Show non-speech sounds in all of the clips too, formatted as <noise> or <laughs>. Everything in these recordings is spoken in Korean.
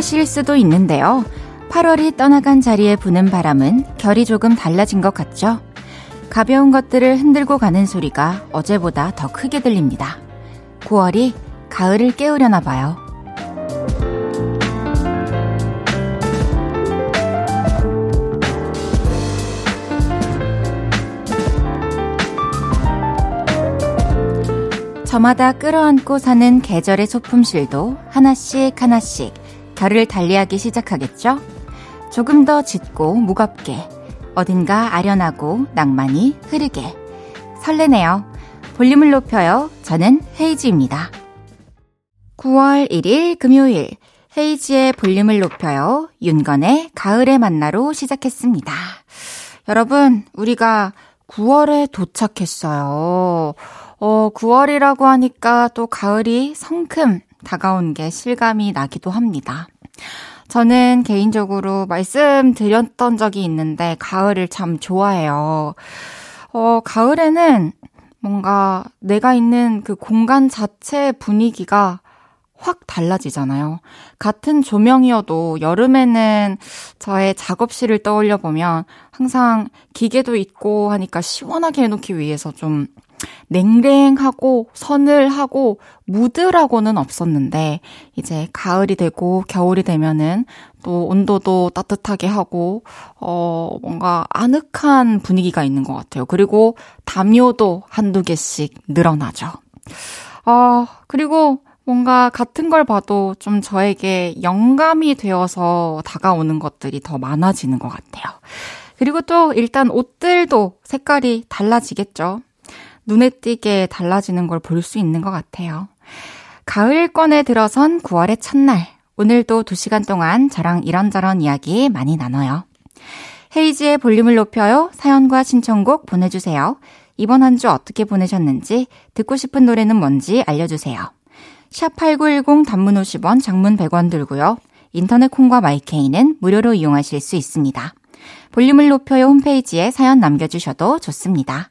탓일 수도 있는데요. 8월이 떠나간 자리에 부는 바람은 결이 조금 달라진 것 같죠? 가벼운 것들을 흔들고 가는 소리가 어제보다 더 크게 들립니다. 9월이 가을을 깨우려나 봐요. 저마다 끌어안고 사는 계절의 소품실도 하나씩 하나씩 결을 달리하기 시작하겠죠? 조금 더 짙고 무겁게, 어딘가 아련하고 낭만이 흐르게. 설레네요. 볼륨을 높여요. 저는 헤이지입니다. 9월 1일 금요일, 헤이지의 볼륨을 높여요. 윤건의 가을의 만나로 시작했습니다. 여러분, 우리가 9월에 도착했어요. 어, 9월이라고 하니까 또 가을이 성큼 다가온 게 실감이 나기도 합니다. 저는 개인적으로 말씀드렸던 적이 있는데, 가을을 참 좋아해요. 어, 가을에는 뭔가 내가 있는 그 공간 자체 분위기가 확 달라지잖아요. 같은 조명이어도 여름에는 저의 작업실을 떠올려 보면 항상 기계도 있고 하니까 시원하게 해놓기 위해서 좀 냉랭하고 서늘하고 무드라고는 없었는데 이제 가을이 되고 겨울이 되면은 또 온도도 따뜻하게 하고 어 뭔가 아늑한 분위기가 있는 것 같아요. 그리고 담요도 한두 개씩 늘어나죠. 어 그리고 뭔가 같은 걸 봐도 좀 저에게 영감이 되어서 다가오는 것들이 더 많아지는 것 같아요. 그리고 또 일단 옷들도 색깔이 달라지겠죠. 눈에 띄게 달라지는 걸 볼 수 있는 것 같아요. 가을권에 들어선 9월의 첫날. 오늘도 2시간 동안 저랑 이런저런 이야기 많이 나눠요. 헤이지의 볼륨을 높여요. 사연과 신청곡 보내주세요. 이번 한 주 어떻게 보내셨는지, 듣고 싶은 노래는 뭔지 알려주세요. 샵8910 단문 50원, 장문 100원 들고요. 인터넷 콩과 마이케이는 무료로 이용하실 수 있습니다. 볼륨을 높여요 홈페이지에 사연 남겨주셔도 좋습니다.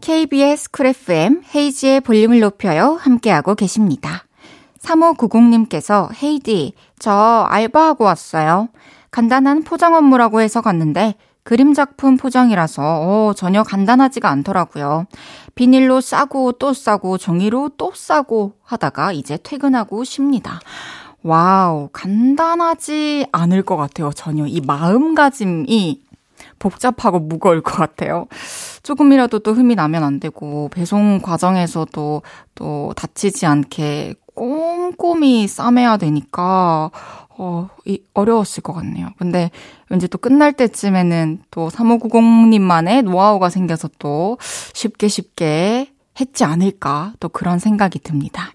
KBS 쿨 FM 헤이지의 볼륨을 높여요. 함께하고 계십니다. 3590님께서 헤이디, 저 알바하고 왔어요. 간단한 포장 업무라고 해서 갔는데 그림 작품 포장이라서 어, 전혀 간단하지가 않더라고요. 비닐로 싸고 또 싸고 종이로 또 싸고 하다가 이제 퇴근하고 쉽니다. wow, 간단하지 않을 것 같아요. 전혀 이 마음가짐이 복잡하고 무거울 것 같아요. 조금이라도 또 흠이 나면 안 되고, 배송 과정에서도 또 다치지 않게 꼼꼼히 싸매야 되니까, 어, 이, 어려웠을 것 같네요. 근데 왠지 또 끝날 때쯤에는 또 3590님만의 노하우가 생겨서 또 쉽게 쉽게 했지 않을까, 또 그런 생각이 듭니다.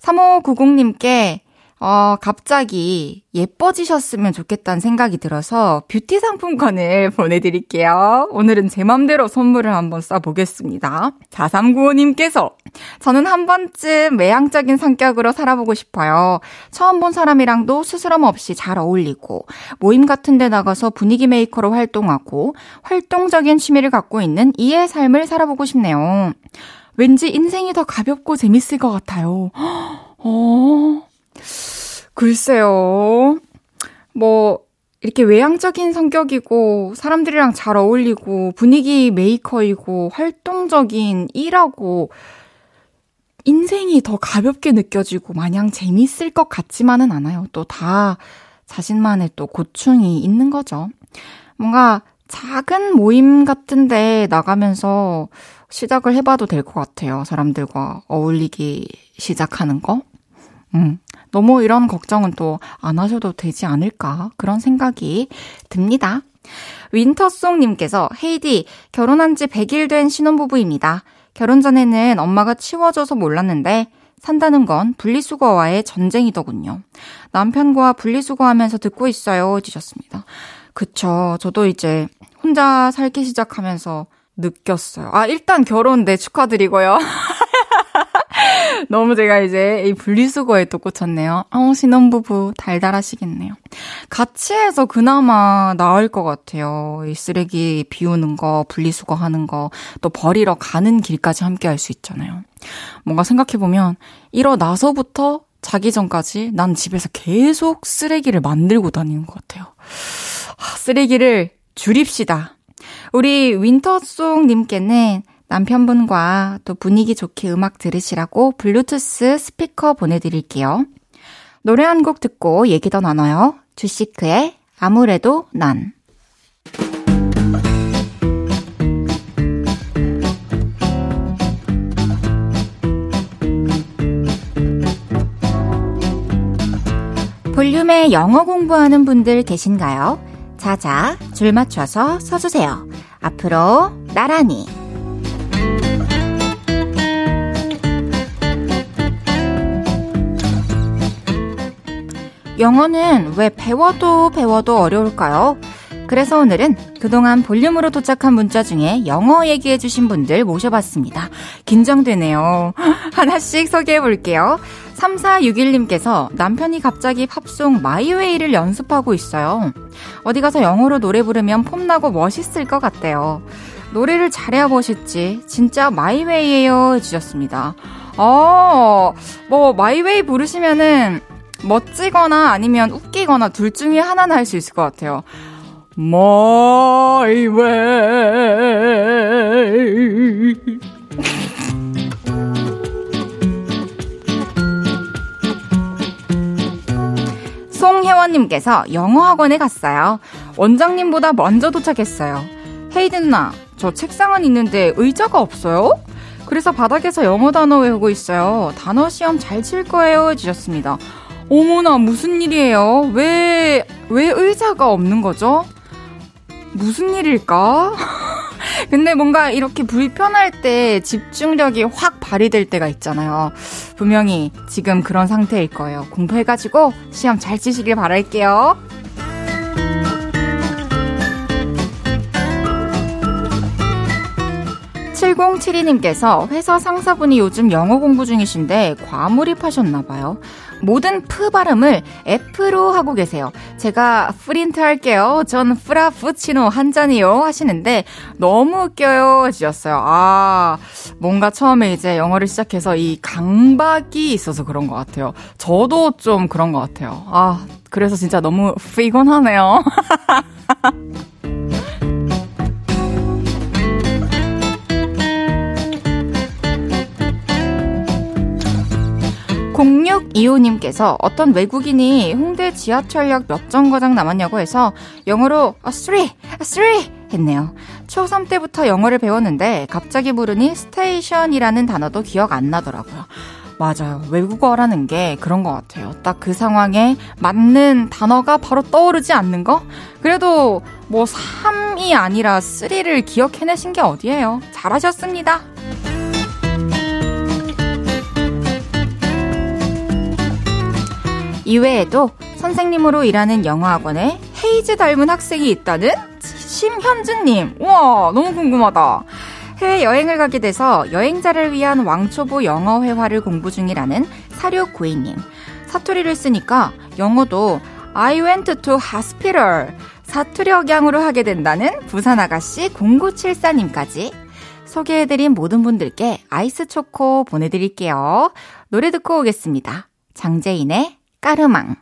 3590님께 어, 갑자기 예뻐지셨으면 좋겠다는 생각이 들어서 뷰티 상품권을 <laughs> 보내드릴게요. 오늘은 제 맘대로 선물을 한번 써보겠습니다. 4395님께서 저는 한 번쯤 외향적인 성격으로 살아보고 싶어요. 처음 본 사람이랑도 스스럼 없이 잘 어울리고 모임 같은 데 나가서 분위기 메이커로 활동하고 활동적인 취미를 갖고 있는 이의 삶을 살아보고 싶네요. 왠지 인생이 더 가볍고 재밌을 것 같아요. <gasps> 어... 글쎄요. 뭐, 이렇게 외향적인 성격이고, 사람들이랑 잘 어울리고, 분위기 메이커이고, 활동적인 일하고, 인생이 더 가볍게 느껴지고, 마냥 재밌을 것 같지만은 않아요. 또 다 자신만의 또 고충이 있는 거죠. 뭔가 작은 모임 같은데 나가면서 시작을 해봐도 될 것 같아요. 사람들과 어울리기 시작하는 거. 음, 너무 이런 걱정은 또 안 하셔도 되지 않을까 그런 생각이 듭니다. 윈터송님께서 헤이디 결혼한 지 100일 된 신혼부부입니다. 결혼 전에는 엄마가 치워줘서 몰랐는데 산다는 건 분리수거와의 전쟁이더군요. 남편과 분리수거하면서 듣고 있어요. 주셨습니다. 그쵸. 저도 이제 혼자 살기 시작하면서 느꼈어요. 아, 일단 결혼 네 축하드리고요. <laughs> <laughs> 너무 제가 이제 이 분리수거에 또 꽂혔네요. 어, 신혼부부 달달하시겠네요. 같이 해서 그나마 나을 것 같아요. 이 쓰레기 비우는 거, 분리수거 하는 거, 또 버리러 가는 길까지 함께 할 수 있잖아요. 뭔가 생각해보면, 일어나서부터 자기 전까지 난 집에서 계속 쓰레기를 만들고 다니는 것 같아요. 아, 쓰레기를 줄입시다. 우리 윈터송님께는 남편분과 또 분위기 좋게 음악 들으시라고 블루투스 스피커 보내드릴게요. 노래 한 곡 듣고 얘기 더 나눠요. 주시크의 아무래도 난. 볼륨에 영어 공부하는 분들 계신가요? 자자, 줄 맞춰서 서주세요. 앞으로 나란히. 영어는 왜 배워도 배워도 어려울까요? 그래서 오늘은 그동안 볼륨으로 도착한 문자 중에 영어 얘기해주신 분들 모셔봤습니다. 긴장되네요. <laughs> 하나씩 소개해 볼게요. 3461님께서 남편이 갑자기 팝송 마이웨이를 연습하고 있어요. 어디 가서 영어로 노래 부르면 폼나고 멋있을 것 같대요. 노래를 잘해야 멋있지. 진짜 마이웨이예요. 해주셨습니다. 어, 뭐, 마이웨이 부르시면은 멋지거나 아니면 웃기거나 둘 중에 하나는 할 수 있을 것 같아요. My way. 송혜원님께서 영어학원에 갔어요. 원장님보다 먼저 도착했어요. 헤이든 누나, 저 책상은 있는데 의자가 없어요? 그래서 바닥에서 영어 단어 외우고 있어요. 단어 시험 잘 칠 거예요. 해주셨습니다. 어머나, 무슨 일이에요? 왜, 왜 의자가 없는 거죠? 무슨 일일까? <laughs> 근데 뭔가 이렇게 불편할 때 집중력이 확 발휘될 때가 있잖아요. 분명히 지금 그런 상태일 거예요. 공부해가지고 시험 잘 치시길 바랄게요. 7072님께서 회사 상사분이 요즘 영어 공부 중이신데 과몰입하셨나봐요. 모든 프 발음을 F로 하고 계세요. 제가 프린트 할게요. 전 프라푸치노 한 잔이요. 하시는데 너무 웃겨요. 해주셨어요. 아, 뭔가 처음에 이제 영어를 시작해서 이 강박이 있어서 그런 것 같아요. 저도 좀 그런 것 같아요. 아, 그래서 진짜 너무 피곤하네요. <laughs> 0625님께서 어떤 외국인이 홍대 지하철역 몇 정거장 남았냐고 해서 영어로 아, three, three 했네요. 초3 때부터 영어를 배웠는데 갑자기 부르니 스테이션이라는 단어도 기억 안 나더라고요. 맞아요. 외국어라는 게 그런 것 같아요. 딱 그 상황에 맞는 단어가 바로 떠오르지 않는 거? 그래도 뭐 3이 아니라 3를 기억해내신 게 어디예요? 잘하셨습니다. 이외에도 선생님으로 일하는 영어학원에 헤이즈 닮은 학생이 있다는 심현주님. 우와, 너무 궁금하다. 해외 여행을 가게 돼서 여행자를 위한 왕초보 영어 회화를 공부 중이라는 사료구이님. 사투리를 쓰니까 영어도 I went to hospital. 사투리 억양으로 하게 된다는 부산 아가씨 0974님까지 소개해드린 모든 분들께 아이스 초코 보내드릴게요. 노래 듣고 오겠습니다. 장재인의 까르망.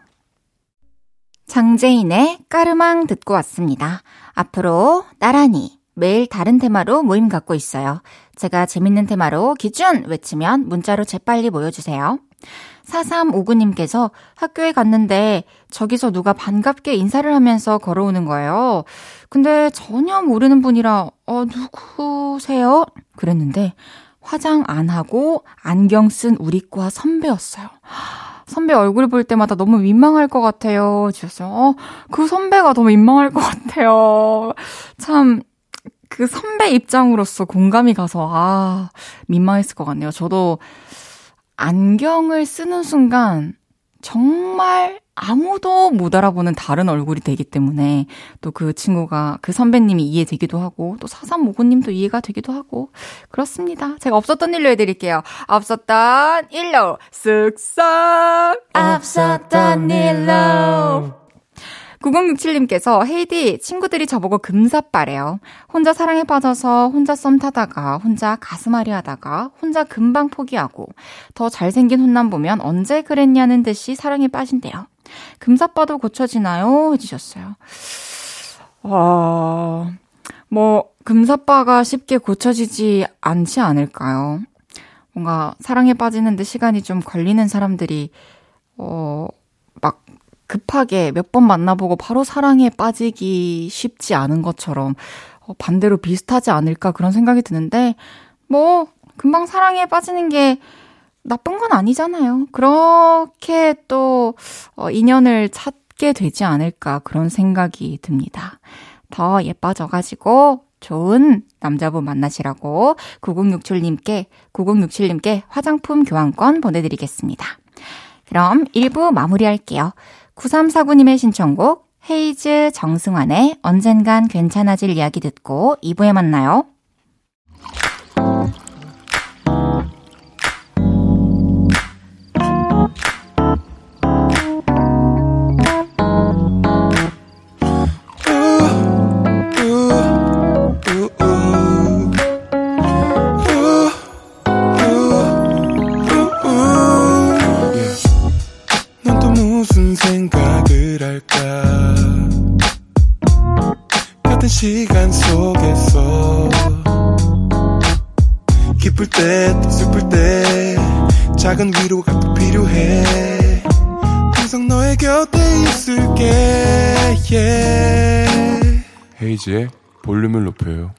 장재인의 까르망 듣고 왔습니다. 앞으로 나란히 매일 다른 테마로 모임 갖고 있어요. 제가 재밌는 테마로 기준 외치면 문자로 재빨리 모여주세요. 4359님께서 학교에 갔는데 저기서 누가 반갑게 인사를 하면서 걸어오는 거예요. 근데 전혀 모르는 분이라, 어, 누구세요? 그랬는데 화장 안 하고 안경 쓴 우리과 선배였어요. 선배 얼굴 볼 때마다 너무 민망할 것 같아요. 주셨어요. 어, 그 선배가 너무 민망할 것 같아요. 참, 그 선배 입장으로서 공감이 가서, 아, 민망했을 것 같네요. 저도 안경을 쓰는 순간 정말 아무도 못 알아보는 다른 얼굴이 되기 때문에 또 그 친구가 그 선배님이 이해되기도 하고 또 사삼오구님도 이해가 되기도 하고 그렇습니다. 제가 없었던 일로 해드릴게요. 없었던 일로 쓱싹 없었던 일로 9067님께서 헤이디 친구들이 저보고 금사빠래요. 혼자 사랑에 빠져서 혼자 썸 타다가 혼자 가슴앓이 하다가 혼자 금방 포기하고 더 잘생긴 혼남 보면 언제 그랬냐는 듯이 사랑에 빠진대요. 금사빠도 고쳐지나요? 해주셨어요. 아, 뭐, 금사빠가 쉽게 고쳐지지 않지 않을까요? 뭔가 사랑에 빠지는데 시간이 좀 걸리는 사람들이, 어, 막 급하게 몇 번 만나보고 바로 사랑에 빠지기 쉽지 않은 것처럼 어, 반대로 비슷하지 않을까 그런 생각이 드는데, 뭐, 금방 사랑에 빠지는 게 나쁜 건 아니잖아요. 그렇게 또, 어, 인연을 찾게 되지 않을까 그런 생각이 듭니다. 더 예뻐져가지고 좋은 남자분 만나시라고 9067님께, 9067님께 화장품 교환권 보내드리겠습니다. 그럼 1부 마무리할게요. 9349님의 신청곡, 헤이즈 정승환의 언젠간 괜찮아질 이야기 듣고 2부에 만나요. 헤이지의 볼륨을 높여요.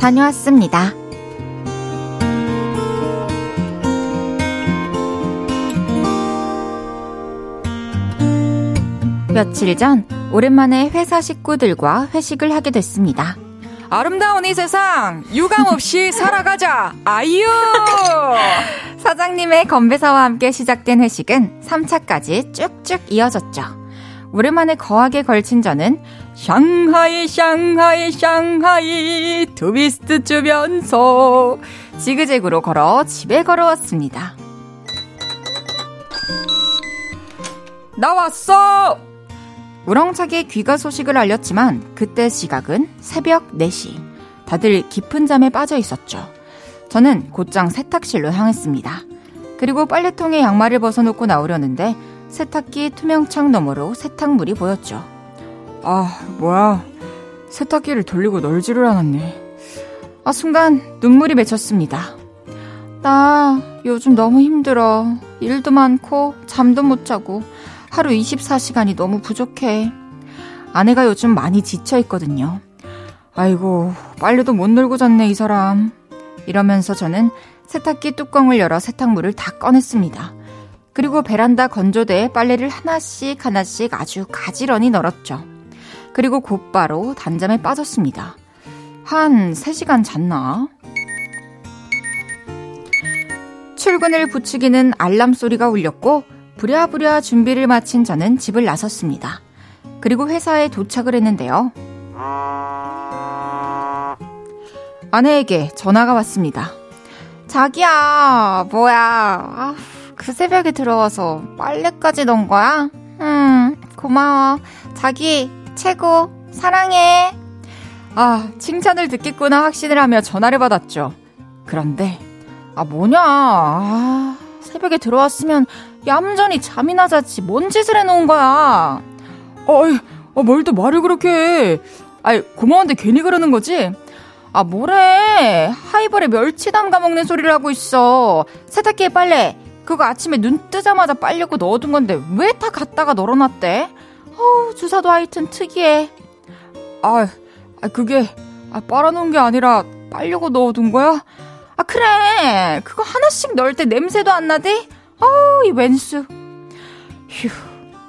다녀왔습니다. 며칠 전 오랜만에 회사 식구들과 회식을 하게 됐습니다. 아름다운 이 세상 유감 없이 살아가자 아이유 <laughs> 사장님의 건배사와 함께 시작된 회식은 3차까지 쭉쭉 이어졌죠. 오랜만에 거하게 걸친 저는 샹하이 샹하이 샹하이 트위스트 추면서 지그재그로 걸어 집에 걸어왔습니다. 나 왔어! 우렁차게 귀가 소식을 알렸지만 그때 시각은 새벽 4시. 다들 깊은 잠에 빠져 있었죠. 저는 곧장 세탁실로 향했습니다. 그리고 빨래통에 양말을 벗어놓고 나오려는데 세탁기 투명창 너머로 세탁물이 보였죠. 아, 뭐야. 세탁기를 돌리고 널지를 않았네. 아, 순간 눈물이 맺혔습니다. 나 요즘 너무 힘들어. 일도 많고 잠도 못 자고 하루 24시간이 너무 부족해. 아내가 요즘 많이 지쳐 있거든요. 아이고, 빨래도 못 놀고 잤네, 이 사람. 이러면서 저는 세탁기 뚜껑을 열어 세탁물을 다 꺼냈습니다. 그리고 베란다 건조대에 빨래를 하나씩 하나씩 아주 가지런히 널었죠. 그리고 곧바로 단잠에 빠졌습니다. 한 3시간 잤나? 출근을 부추기는 알람 소리가 울렸고 부랴부랴 준비를 마친 저는 집을 나섰습니다. 그리고 회사에 도착을 했는데요. 아내에게 전화가 왔습니다. 자기야, 뭐야. 아, 그 새벽에 들어와서 빨래까지 넣은 거야? 응, 고마워. 자기, 최고. 사랑해. 아, 칭찬을 듣겠구나 확신을 하며 전화를 받았죠. 그런데, 아, 뭐냐. 아, 새벽에 들어왔으면 얌전히 잠이나 자지. 뭔 짓을 해놓은 거야. 어이, 어, 뭘또 말을 그렇게 해. 아이, 고마운데 괜히 그러는 거지? 아, 뭐래. 하이볼에 멸치 담가 먹는 소리를 하고 있어. 세탁기에 빨래. 그거 아침에 눈 뜨자마자 빨려고 넣어둔 건데 왜 다 갖다가 널어놨대? 어우, 주사도 하여튼 특이해. 아, 아 그게, 아, 빨아놓은 게 아니라 빨려고 넣어둔 거야? 아, 그래. 그거 하나씩 넣을 때 냄새도 안 나대? 어우, 이 웬수. 휴,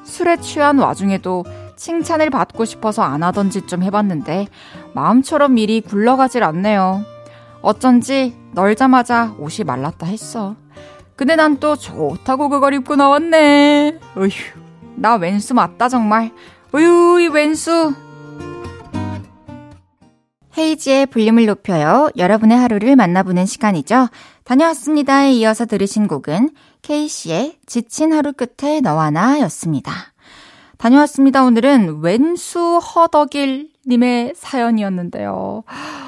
술에 취한 와중에도 칭찬을 받고 싶어서 안 하던 짓 좀 해봤는데 마음처럼 미리 굴러가질 않네요. 어쩐지 널자마자 옷이 말랐다 했어. 근데 난 또 좋다고 그걸 입고 나왔네. 어휴, 나 왼수 맞다 정말. 어휴, 이 왼수. 헤이지의 볼륨을 높여요. 여러분의 하루를 만나보는 시간이죠. 다녀왔습니다에 이어서 들으신 곡은 케이씨의 지친 하루 끝에 너와 나 였습니다. 다녀왔습니다. 오늘은 왼수 허덕일 님의 사연이었는데요.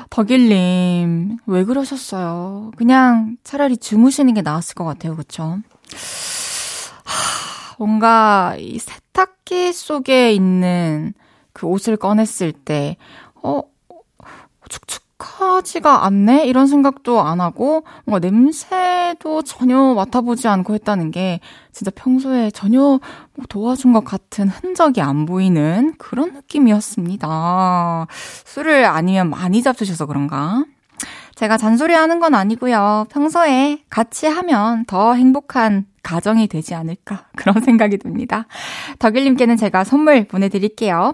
덕일님, 왜 그러셨어요? 그냥 차라리 주무시는 게 나았을 것 같아요. 그쵸? 뭔가 이 세탁기 속에 있는 그 옷을 꺼냈을 때, 어, 축축하지가 않네? 이런 생각도 안 하고, 뭔가 냄새도 전혀 맡아보지 않고 했다는 게, 진짜 평소에 전혀 뭐 도와준 것 같은 흔적이 안 보이는 그런 느낌이었습니다. 술을 아니면 많이 잡수셔서 그런가? 제가 잔소리 하는 건 아니고요. 평소에 같이 하면 더 행복한 가정이 되지 않을까. <laughs> 그런 생각이 듭니다. 덕일님께는 제가 선물 보내드릴게요.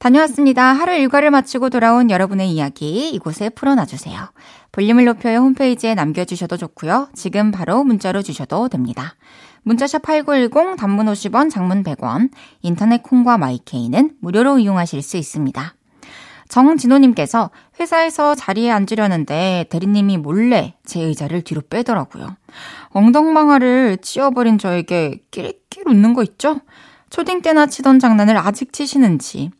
다녀왔습니다. 하루 일과를 마치고 돌아온 여러분의 이야기 이곳에 풀어놔주세요. 볼륨을 높여요 홈페이지에 남겨주셔도 좋고요. 지금 바로 문자로 주셔도 됩니다. 문자샵 8910 단문 50원 장문 100원 인터넷 콩과 마이케이는 무료로 이용하실 수 있습니다. 정진호님께서 회사에서 자리에 앉으려는데 대리님이 몰래 제 의자를 뒤로 빼더라고요. 엉덩방아를 찧어버린 저에게 끼리끼리 웃는 거 있죠? 초딩 때나 치던 장난을 아직 치시는지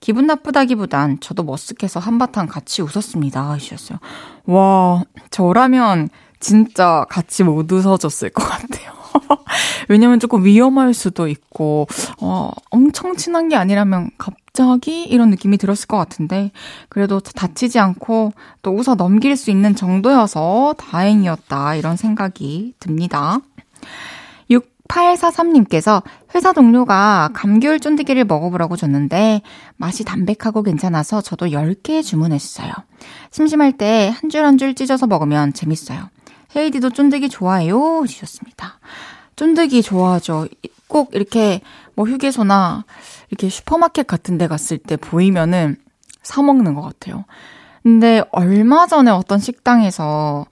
기분 나쁘다기보단 저도 머쓱해서 한바탕 같이 웃었습니다. 하셨어요. 와, 저라면 진짜 같이 못 웃어줬을 것 같아요. <laughs> 왜냐면 조금 위험할 수도 있고, 어, 엄청 친한 게 아니라면 갑자기 이런 느낌이 들었을 것 같은데, 그래도 다치지 않고 또 웃어 넘길 수 있는 정도여서 다행이었다, 이런 생각이 듭니다. 6843님께서 회사 동료가 감귤 쫀디기를 먹어보라고 줬는데 맛이 담백하고 괜찮아서 저도 10개 주문했어요. 심심할 때한줄 한 줄 찢어서 먹으면 재밌어요. 헤이디도 쫀디기 좋아해요? 주셨습니다. 쫀디기 좋아하죠. 꼭 이렇게 뭐 휴게소나 이렇게 슈퍼마켓 같은 데 갔을 때 보이면은 사먹는 것 같아요. 근데 얼마 전에 어떤 식당에서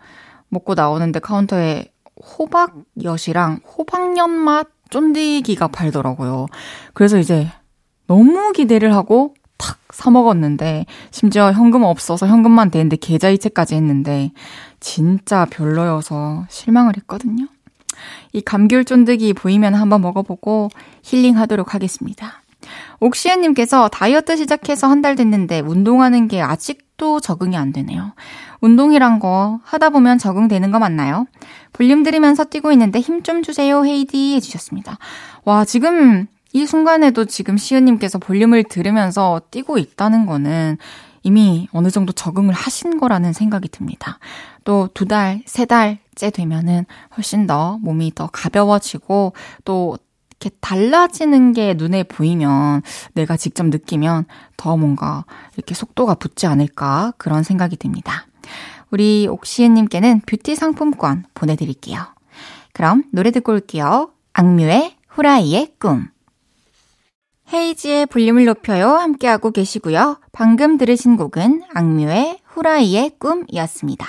먹고 나오는데 카운터에 호박엿이랑 호박엿 맛 쫀디기가 팔더라고요. 그래서 이제 너무 기대를 하고 탁 사먹었는데, 심지어 현금 없어서 현금만 되는데 계좌이체까지 했는데, 진짜 별로여서 실망을 했거든요. 이 감귤 쫀득이 보이면 한번 먹어보고 힐링하도록 하겠습니다. 옥시엔님께서 다이어트 시작해서 한 달 됐는데 운동하는 게 아직도 적응이 안 되네요. 운동이란 거 하다 보면 적응되는 거 맞나요? 볼륨 들으면서 뛰고 있는데 힘 좀 주세요, 헤이디 해주셨습니다. 와, 지금 이 순간에도 지금 시은님께서 볼륨을 들으면서 뛰고 있다는 거는 이미 어느 정도 적응을 하신 거라는 생각이 듭니다. 또 두 달, 세 달째 되면은 훨씬 더 몸이 더 가벼워지고 또 이렇게 달라지는 게 눈에 보이면 내가 직접 느끼면 더 뭔가 이렇게 속도가 붙지 않을까 그런 생각이 듭니다. 우리 옥시은님께는 뷰티 상품권 보내드릴게요. 그럼 노래 듣고 올게요. 악뮤의 후라이의 꿈. 헤이지의 볼륨을 높여요. 함께하고 계시고요. 방금 들으신 곡은 악뮤의 후라이의 꿈이었습니다.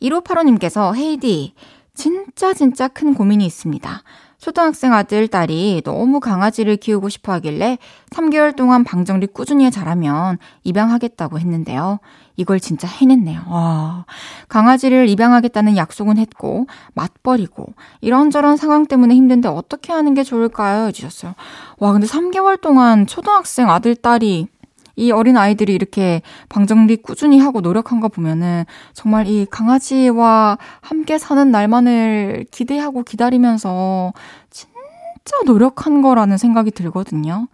1585님께서 헤이디, 진짜 진짜 큰 고민이 있습니다. 초등학생 아들, 딸이 너무 강아지를 키우고 싶어 하길래 3개월 동안 방정리 꾸준히 잘하면 입양하겠다고 했는데요. 이걸 진짜 해냈네요. 와. 강아지를 입양하겠다는 약속은 했고, 맞벌이고, 이런저런 상황 때문에 힘든데 어떻게 하는 게 좋을까요? 해주셨어요. 와, 근데 3개월 동안 초등학생 아들, 딸이 이 어린 아이들이 이렇게 방정리 꾸준히 하고 노력한 거 보면은 정말 이 강아지와 함께 사는 날만을 기대하고 기다리면서 진짜 노력한 거라는 생각이 들거든요.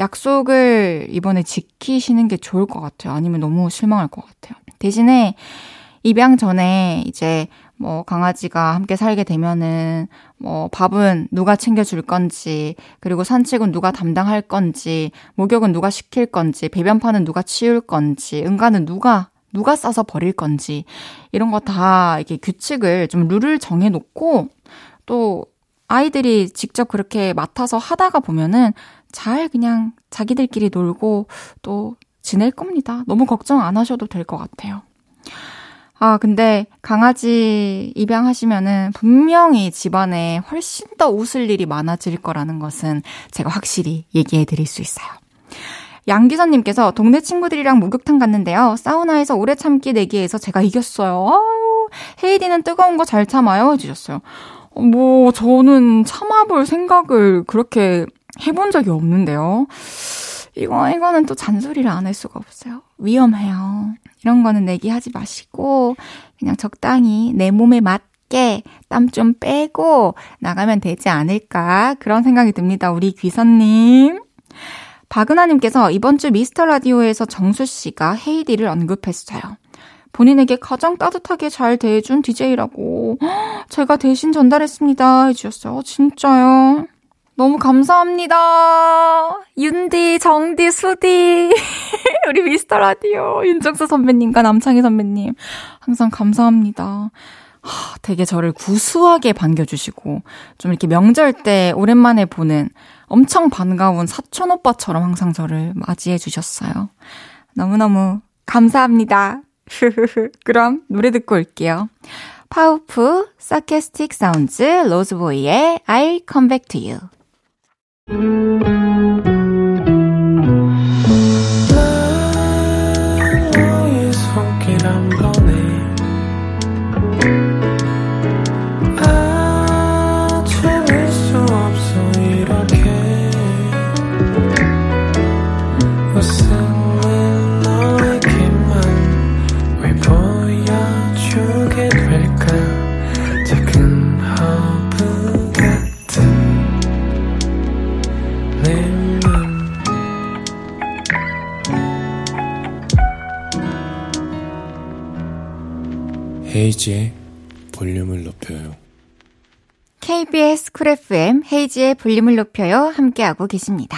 약속을 이번에 지키시는 게 좋을 것 같아요. 아니면 너무 실망할 것 같아요. 대신에 입양 전에 이제 뭐 강아지가 함께 살게 되면은 뭐 밥은 누가 챙겨줄 건지, 그리고 산책은 누가 담당할 건지, 목욕은 누가 시킬 건지, 배변판은 누가 치울 건지, 응가는 누가 누가 싸서 버릴 건지 이런 거 다 이렇게 규칙을 좀 룰을 정해 놓고 또 아이들이 직접 그렇게 맡아서 하다가 보면은 잘 그냥 자기들끼리 놀고 또 지낼 겁니다. 너무 걱정 안 하셔도 될 것 같아요. 아, 근데 강아지 입양하시면은 분명히 집안에 훨씬 더 웃을 일이 많아질 거라는 것은 제가 확실히 얘기해 드릴 수 있어요. 양기선님께서 동네 친구들이랑 목욕탕 갔는데요. 사우나에서 오래 참기 내기에서 제가 이겼어요. 아유, 헤이디는 뜨거운 거 잘 참아요? 해주셨어요. 뭐, 저는 참아볼 생각을 그렇게 해본 적이 없는데요. 이거, 이거는 또 잔소리를 안 할 수가 없어요. 위험해요. 이런 거는 내기하지 마시고, 그냥 적당히 내 몸에 맞게 땀 좀 빼고 나가면 되지 않을까. 그런 생각이 듭니다. 우리 귀선님. 박은하님께서 이번 주 미스터 라디오에서 정수 씨가 헤이디를 언급했어요. 본인에게 가장 따뜻하게 잘 대해준 DJ라고 <gasps> 제가 대신 전달했습니다 해주셨어요. 진짜요? 너무 감사합니다. 윤디, 정디, 수디. <laughs> 우리 미스터 라디오. 윤정수 선배님과 남창희 선배님. 항상 감사합니다. 하, 되게 저를 구수하게 반겨주시고, 좀 이렇게 명절 때 오랜만에 보는 엄청 반가운 사촌 오빠처럼 항상 저를 맞이해 주셨어요. 너무너무 감사합니다. <laughs> 그럼 노래 듣고 올게요. 파우프, 사케스틱 사운즈, 로즈보이의 I'll come back to you. Música 헤이즈의 볼륨을 높여요. KBS 쿨 FM 헤이즈의 볼륨을 높여요. 함께하고 계십니다.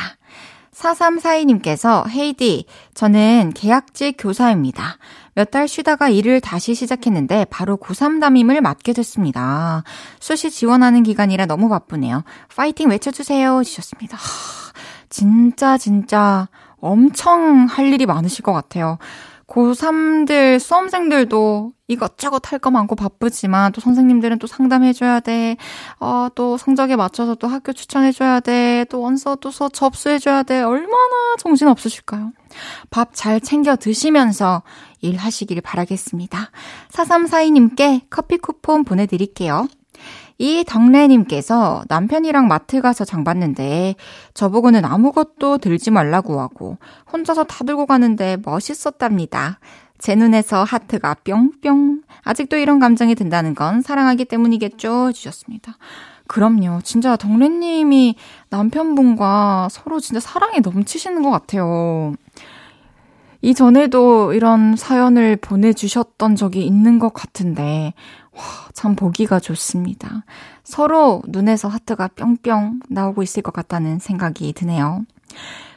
4342님께서 헤이디, 저는 계약직 교사입니다. 몇 달 쉬다가 일을 다시 시작했는데 바로 고3 담임을 맡게 됐습니다. 수시 지원하는 기간이라 너무 바쁘네요. 파이팅 외쳐주세요. 주셨습니다. 하, 진짜 진짜 엄청 할 일이 많으실 것 같아요. 고3들, 수험생들도 이것저것 할 거 많고 바쁘지만 또 선생님들은 또 상담해줘야 돼. 어, 또 성적에 맞춰서 또 학교 추천해줘야 돼. 또 원서 또 서 접수해줘야 돼. 얼마나 정신 없으실까요? 밥 잘 챙겨 드시면서 일하시길 바라겠습니다. 4342님께 커피 쿠폰 보내드릴게요. 이 덕래님께서 남편이랑 마트 가서 장 봤는데 저보고는 아무것도 들지 말라고 하고 혼자서 다 들고 가는데 멋있었답니다. 제 눈에서 하트가 뿅뿅. 아직도 이런 감정이 든다는 건 사랑하기 때문이겠죠? 주셨습니다. 그럼요. 진짜 덕래님이 남편분과 서로 진짜 사랑이 넘치시는 것 같아요. 이전에도 이런 사연을 보내주셨던 적이 있는 것 같은데, 와, 참 보기가 좋습니다. 서로 눈에서 하트가 뿅뿅 나오고 있을 것 같다는 생각이 드네요.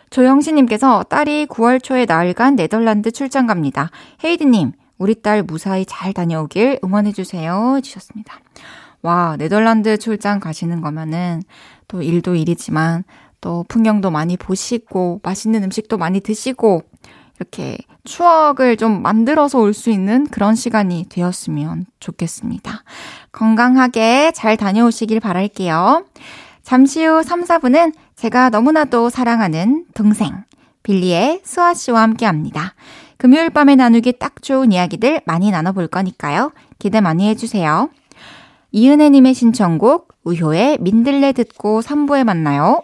조영신님께서 딸이 9월 초에 나흘간 네덜란드 출장 갑니다. 헤이드님, 우리 딸 무사히 잘 다녀오길 응원해주세요. 주셨습니다. 와, 네덜란드 출장 가시는 거면은 또 일도 일이지만 또 풍경도 많이 보시고 맛있는 음식도 많이 드시고 이렇게 추억을 좀 만들어서 올 수 있는 그런 시간이 되었으면 좋겠습니다. 건강하게 잘 다녀오시길 바랄게요. 잠시 후 3, 4분은 제가 너무나도 사랑하는 동생, 빌리의 수아 씨와 함께 합니다. 금요일 밤에 나누기 딱 좋은 이야기들 많이 나눠볼 거니까요. 기대 많이 해주세요. 이은혜님의 신청곡, 우효의 민들레 듣고 3부에 만나요.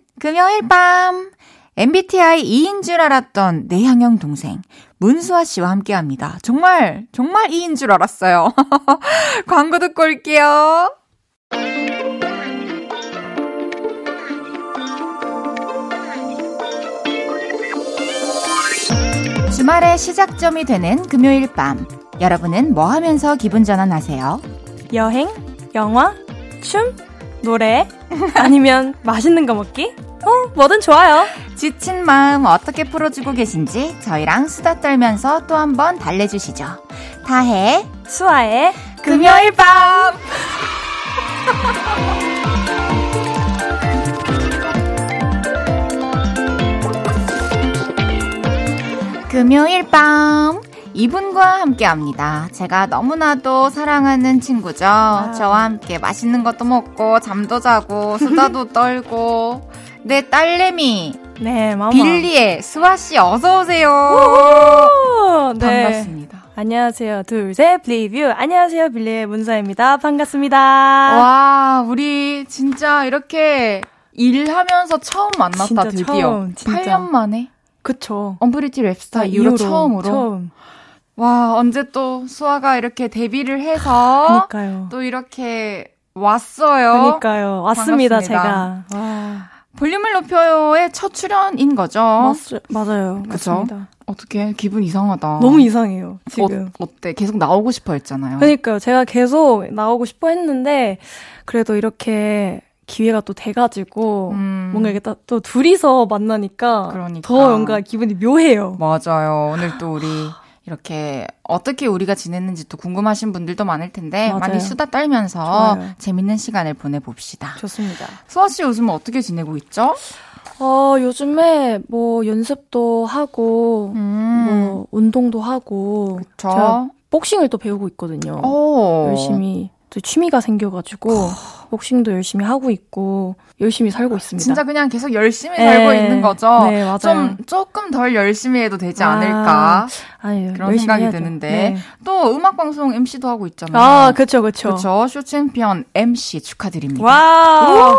금요일 밤 MBTI 2인 줄 알았던 내향형 동생 문수아 씨와 함께 합니다. 정말 정말 2인 줄 알았어요. <laughs> 광고 듣고 올게요. 주말의 시작점이 되는 금요일 밤 여러분은 뭐 하면서 기분 전환하세요? 여행, 영화, 춤, 노래, 아니면 맛있는 거 먹기? 어, 뭐든 좋아요. 지친 마음 어떻게 풀어주고 계신지 저희랑 수다 떨면서 또 한 번 달래주시죠. 다해 수아의 금요일 밤! 금요일 밤 <laughs> 이분과 함께 합니다. 제가 너무나도 사랑하는 친구죠. 아. 저와 함께 맛있는 것도 먹고 잠도 자고 수다도 <laughs> 떨고 내 딸내미 네, 마마. 빌리의 수아 씨 어서 오세요. 네. 반갑습니다. 안녕하세요. 둘, 셋, 리뷰. 안녕하세요. 빌리의 문서입니다. 반갑습니다. 와, 우리 진짜 이렇게 일하면서 처음 만났다, 진짜 드디어. 처음, 진짜. 8년 만에? 그쵸. 언브리티 랩스타 이후로, 처음으로. 처음. 와, 언제 또 수아가 이렇게 데뷔를 해서. 그니까요. 또 이렇게 왔어요. 그니까요. 왔습니다, 반갑습니다. 제가. 와. 볼륨을 높여요의 첫 출연인 거죠. 맞, 맞아요. 그죠? 어떻게 기분 이상하다. 너무 이상해요. 지금. 어, 어때? 계속 나오고 싶어 했잖아요. 그러니까요. 제가 계속 나오고 싶어 했는데 그래도 이렇게 기회가 또 돼가지고 음. 뭔가 이게 또 둘이서 만나니까 그러니까. 더 뭔가 기분이 묘해요. 맞아요. 오늘 또 우리 이렇게 어떻게 우리가 지냈는지 또 궁금하신 분들도 많을 텐데 맞아요. 많이 수다 떨면서 좋아요. 재밌는 시간을 보내봅시다. 좋습니다. 수아 씨 요즘 어떻게 지내고 있죠? 어, 요즘에 뭐 연습도 하고 음. 뭐 운동도 하고 그쵸? 복싱을 또 배우고 있거든요. 오. 열심히 또 취미가 생겨가지고 복싱도 열심히 하고 있고 열심히 살고 있습니다. 진짜 그냥 계속 열심히 네. 살고 있는 거죠. 네, 맞아요. 좀 조금 덜 열심히 해도 되지 아, 않을까 아유, 그런 생각이 해야죠. 드는데 네. 또 음악 방송 MC도 하고 있잖아요. 아, 그렇죠, 그렇죠. 그렇죠. 쇼 챔피언 MC 축하드립니다. 와.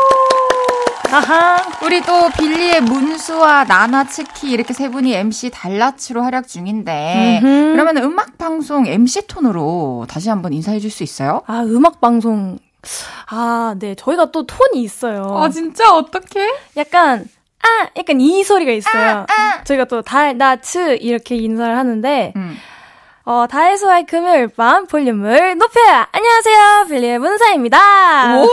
아하. 우리 또 빌리의 문수와 나나츠키 이렇게 세 분이 MC 달라치로 활약 중인데 음흠. 그러면 음악 방송 MC 톤으로 다시 한번 인사해 줄 수 있어요? 아, 음악 방송 아, 네. 저희가 또 톤이 있어요. 아, 진짜 어떻게? 약간 아, 약간 이 소리가 있어요. 아, 아. 저희가 또 달, 나, 츠 이렇게 인사를 하는데 음. 어, 다이소의 금요일 밤 볼륨을 높여요. 안녕하세요. 빌리의 문사입니다. 오,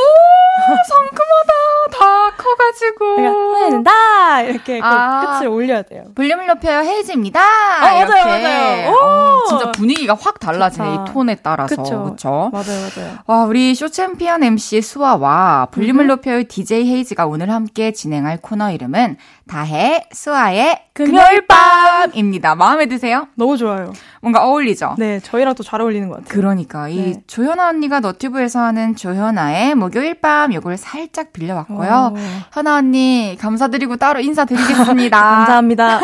상큼하다. 다 커가지고. 그러니까, 다 이렇게 아, 끝을 올려야 돼요. 볼륨을 높여요. 헤이즈입니다. 어, 맞아요, 맞아요. 어, 진짜 분위기가 확 달라지네. 이 톤에 따라서. 그쵸. 그쵸? 맞아요, 맞아요. 와, 우리 쇼 챔피언 MC 수아와 볼륨을 음. 높여요. DJ 헤이즈가 오늘 함께 진행할 코너 이름은 다혜 수아의 금요일 밤입니다. 마음에 드세요? 너무 좋아요. 뭔가 어울리죠? 네, 저희랑 또 잘 어울리는 것 같아요. 그러니까 이 네. 조현아 언니가 너튜브에서 하는 조현아의 목요일 밤 요걸 살짝 빌려왔고요. 오. 현아 언니 감사드리고 따로 인사드리겠습니다. <laughs> 감사합니다.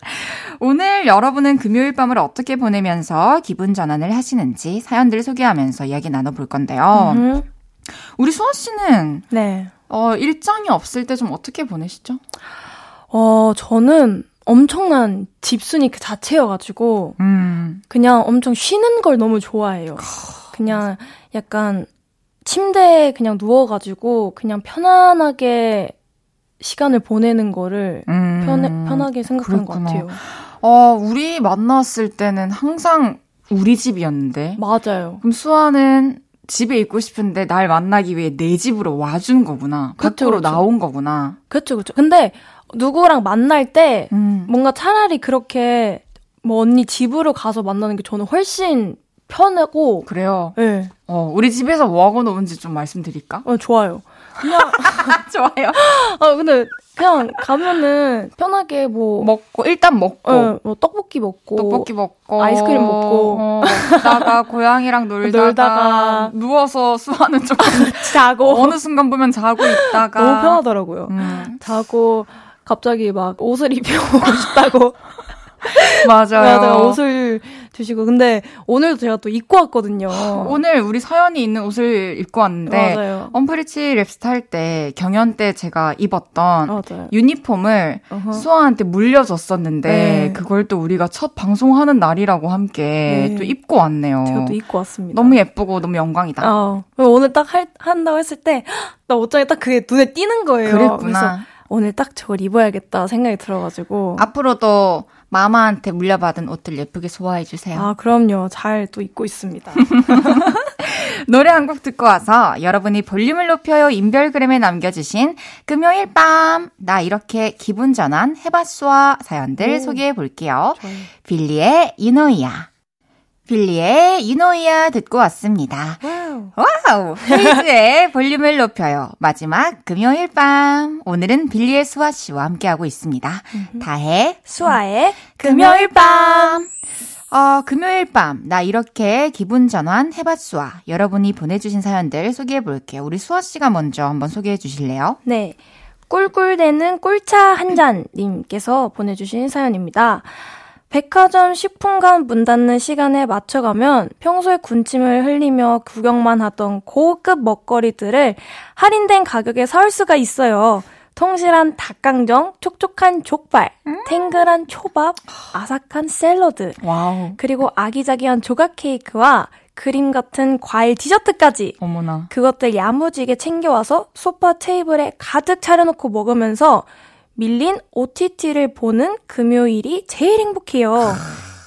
<laughs> 오늘 여러분은 금요일 밤을 어떻게 보내면서 기분 전환을 하시는지 사연들 소개하면서 이야기 나눠볼 건데요. 음흠. 우리 수아 씨는 네. 어, 일정이 없을 때 좀 어떻게 보내시죠? 어, 저는 엄청난 집순이 그 자체여가지고, 음. 그냥 엄청 쉬는 걸 너무 좋아해요. 그냥 약간 침대에 그냥 누워가지고, 그냥 편안하게 시간을 보내는 거를 음. 편해, 편하게 생각하는 것 같아요. 어, 우리 만났을 때는 항상 우리 집이었는데. 맞아요. 그럼 수아는 집에 있고 싶은데 날 만나기 위해 내 집으로 와준 거구나. 그쵸, 밖으로 그쵸. 나온 거구나. 그렇죠, 그렇죠. 근데 누구랑 만날 때 음. 뭔가 차라리 그렇게 뭐 언니 집으로 가서 만나는 게 저는 훨씬 편하고 그래요. 네. 어, 우리 집에서 뭐 하고 노는지 좀 말씀드릴까? 어, 좋아요. 그냥 <laughs> 좋아요. 어, 근데 그냥 가면은 편하게 뭐 먹고 일단 먹고 네, 뭐 떡볶이 먹고 떡볶이 먹고 아이스크림 먹고 어, 먹다가 <laughs> 고양이랑 놀다가, 놀다가 누워서 수화는 좀 <laughs> 자고 어느 순간 보면 자고 있다가 너무 편하더라고요. 음. 자고 갑자기 막 옷을 <laughs> 입혀보고 싶다고. <laughs> 맞아요. 맞아요. 옷을 주시고. 근데 오늘도 제가 또 입고 왔거든요. 오늘 우리 서연이 있는 옷을 입고 왔는데 맞아요. 언프리치 랩스타 할 때 경연 때 제가 입었던 맞아요. 유니폼을 uh-huh. 수아한테 물려줬었는데 네. 그걸 또 우리가 첫 방송하는 날이라고 함께 네. 또 입고 왔네요. 제가 또 입고 왔습니다. 너무 예쁘고 너무 영광이다. 어. 오늘 딱 할, 한다고 했을 때 나 옷장에 딱 그게 눈에 띄는 거예요. 그랬구나. 오늘 딱 저걸 입어야겠다 생각이 들어가지고 앞으로도 마마한테 물려받은 옷들 예쁘게 소화해 주세요. 아, 그럼요. 잘 또 입고 있습니다. <laughs> 노래 한 곡 듣고 와서 여러분이 볼륨을 높여요 인별그램에 남겨주신 금요일 밤 나 이렇게 기분 전환 해봤소아 사연들 오. 소개해 볼게요. 빌리의 이노이야. 빌리의 이노이야 듣고 왔습니다. Wow. 헤이즈의 <laughs> 볼륨을 높여요. 마지막 금요일 밤. 오늘은 빌리의 수아 씨와 함께하고 있습니다. 다해 수아의 금요일 밤. 어, 금요일 밤, 나 이렇게 기분 전환 해봤수아. 여러분이 보내주신 사연들 소개해 볼게요. 우리 수아 씨가 먼저 한번 소개해 주실래요? 네. 꿀꿀대는 꿀차 한 잔님께서 보내주신 사연입니다. 백화점 10분간 문 닫는 시간에 맞춰가면 평소에 군침을 흘리며 구경만 하던 고급 먹거리들을 할인된 가격에 사올 수가 있어요. 통실한 닭강정, 촉촉한 족발, 음~ 탱글한 초밥, 아삭한 샐러드, Wow. 그리고 아기자기한 조각 케이크와 그림 같은 과일 디저트까지. 어머나. 그것들 야무지게 챙겨와서 소파 테이블에 가득 차려놓고 먹으면서 밀린 OTT를 보는 금요일이 제일 행복해요.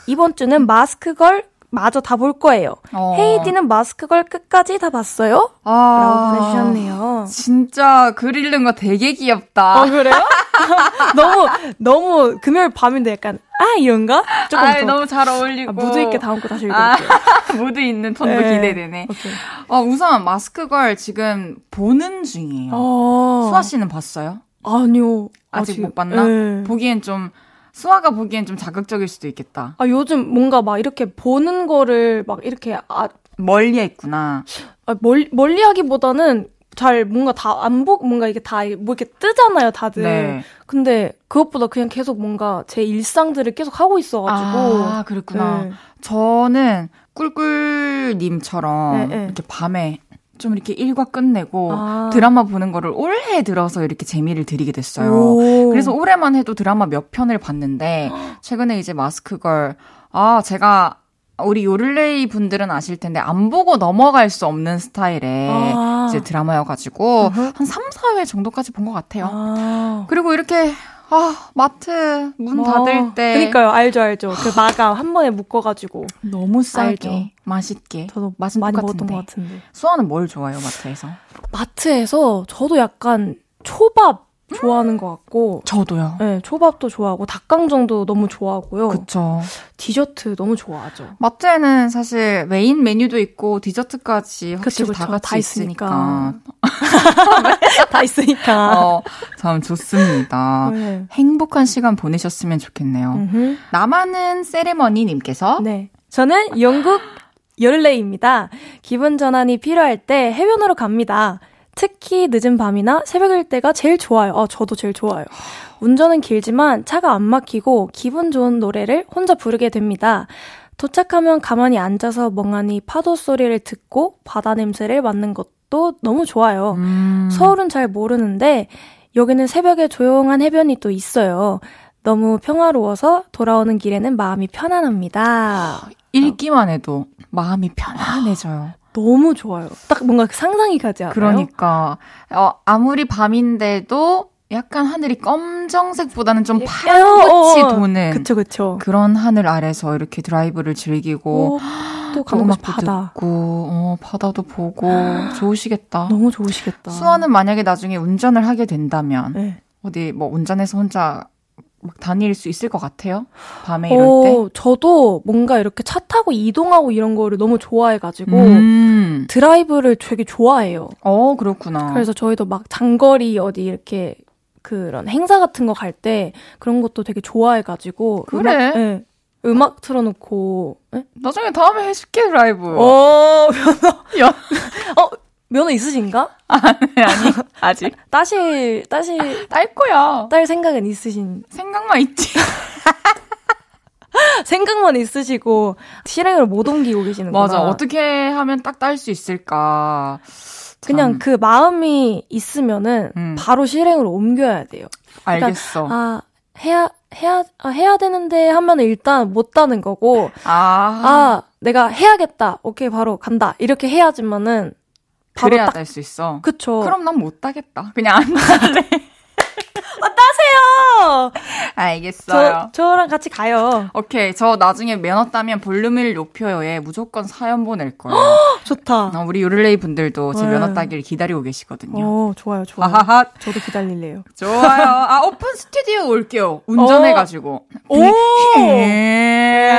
이번 주는 마스크걸 마저 다 볼 거예요. 어. 헤이디는 마스크걸 끝까지 다 봤어요? 아, 라고 보내주셨네요. 진짜 글 읽는 거 되게 귀엽다. 어, 그래요? <laughs> 너무, 너무 금요일 밤인데 약간, 아, 이런가? 조금 아, 너무 잘 어울리고. 아, 무드 있게 다음 거 다시 읽어볼게요. 아, <laughs> 무드 있는 톤도 네. 기대되네. 오케이. 어, 우선 마스크걸 지금 보는 중이에요. 어. 수아 씨는 봤어요? 아니요. 아직, 아직 못 봤나? 네. 보기엔 좀 수아가 보기엔 좀 자극적일 수도 있겠다. 아 요즘 뭔가 막 이렇게 보는 거를 막 이렇게 아 멀리 했구나. 아, 멀 멀리 하기보다는 잘 뭔가 다 안 보고 뭔가 이게 다 뭐 이렇게 뜨잖아요 다들. 네. 근데 그것보다 그냥 계속 뭔가 제 일상들을 계속 하고 있어가지고. 아 그랬구나. 네. 저는 꿀꿀님처럼 네, 네. 이렇게 밤에 좀 이렇게 일과 끝내고 아. 드라마 보는 거를 올해 들어서 이렇게 재미를 들이게 됐어요. 오. 그래서 올해만 해도 드라마 몇 편을 봤는데 최근에 이제 마스크걸 아 제가 우리 요를레이 분들은 아실 텐데 안 보고 넘어갈 수 없는 스타일의 아. 이제 드라마여가지고 uh-huh. 한 3, 4회 정도까지 본 것 같아요. 아. 그리고 이렇게 아, 마트 문 와, 닫을 때. 그니까요, 알죠, 알죠. 그 마감 한 번에 묶어가지고. 너무 싸게, 알죠. 맛있게. 저도 맛은 많이 먹었던 것 같은데. 수아는 뭘 좋아해요, 마트에서? 마트에서 저도 약간 초밥 좋아하는 것 같고. 저도요. 네, 초밥도 좋아하고 닭강정도 너무 좋아하고요. 그쵸. 디저트 너무 좋아하죠. 마트에는 사실 메인 메뉴도 있고 디저트까지 확실히 그쵸, 그쵸. 다 같이 다 있으니까. <laughs> 다 있으니까. <laughs> 어, 참 좋습니다. 네. 행복한 시간 보내셨으면 좋겠네요. 음흠. 남아는 세레머니 님께서 네. 저는 영국 열레입니다. 기분 전환이 필요할 때 해변으로 갑니다. 특히 늦은 밤이나 새벽일 때가 제일 좋아요. 어, 저도 제일 좋아요. 운전은 길지만 차가 안 막히고 기분 좋은 노래를 혼자 부르게 됩니다. 도착하면 가만히 앉아서 멍하니 파도 소리를 듣고 바다 냄새를 맡는 것도 너무 좋아요. 음. 서울은 잘 모르는데 여기는 새벽에 조용한 해변이 또 있어요. 너무 평화로워서 돌아오는 길에는 마음이 편안합니다. 읽기만 해도 마음이 편안해져요. 너무 좋아요. 딱 뭔가 상상이 가지 않아요? 그러니까 어, 아무리 밤인데도 약간 하늘이 검정색보다는 좀 파란빛이 어, 어, 어. 도는 그쵸, 그쵸. 그런 하늘 아래서 이렇게 드라이브를 즐기고 오, 또 가고 음 바다 듣고 어, 바다도 보고 좋으시겠다. 너무 좋으시겠다. 수아는 만약에 나중에 운전을 하게 된다면 네. 어디 뭐 운전해서 혼자 막 다닐 수 있을 것 같아요? 밤에 이럴 어, 때? 저도 뭔가 이렇게 차 타고 이동하고 이런 거를 너무 좋아해가지고 음. 드라이브를 되게 좋아해요. 어, 그렇구나. 그래서 저희도 막 장거리 어디 이렇게 그런 행사 같은 거 갈 때 그런 것도 되게 좋아해가지고 그래? 음악, 네, 음악 틀어놓고 네? 나중에 다음에 해줄게 드라이브. 어, <laughs> 면허. 어, 면허 있으신가? <laughs> 아니, 아니, 아직. <laughs> 따실, 따실. 딸 거야. 딸 생각은 있으신. 생각만 있지. <laughs> 생각만 있으시고 실행을 못 옮기고 계시는 거예요. 맞아. 어떻게 하면 딱 딸 수 있을까? 그냥 그 마음이 있으면은 음. 바로 실행으로 옮겨야 돼요. 그러니까, 알겠어. 아, 해야 해야 아, 해야 되는데 하면 일단 못 따는 거고 아. 아 내가 해야겠다 오케이 바로 간다 이렇게 해야지만은 바로 그래야 딱... 딸수 있어. 그쵸. 그럼 난 못 따겠다. 그냥 안 할래. 아, 따세요! 알겠어요. 저, 저랑 같이 가요. 오케이. 저 나중에 면허 따면 볼륨을 높여요에 무조건 사연 보낼 거예요. <gasps> 좋다. 어, 우리 요를레이 분들도 제 네. 면허 따기를 기다리고 계시거든요. 어, 좋아요, 좋아요. 하하하. 저도 기다릴래요. 좋아요. 아, <laughs> 오픈 스튜디오 올게요. 운전해가지고. 오! 예.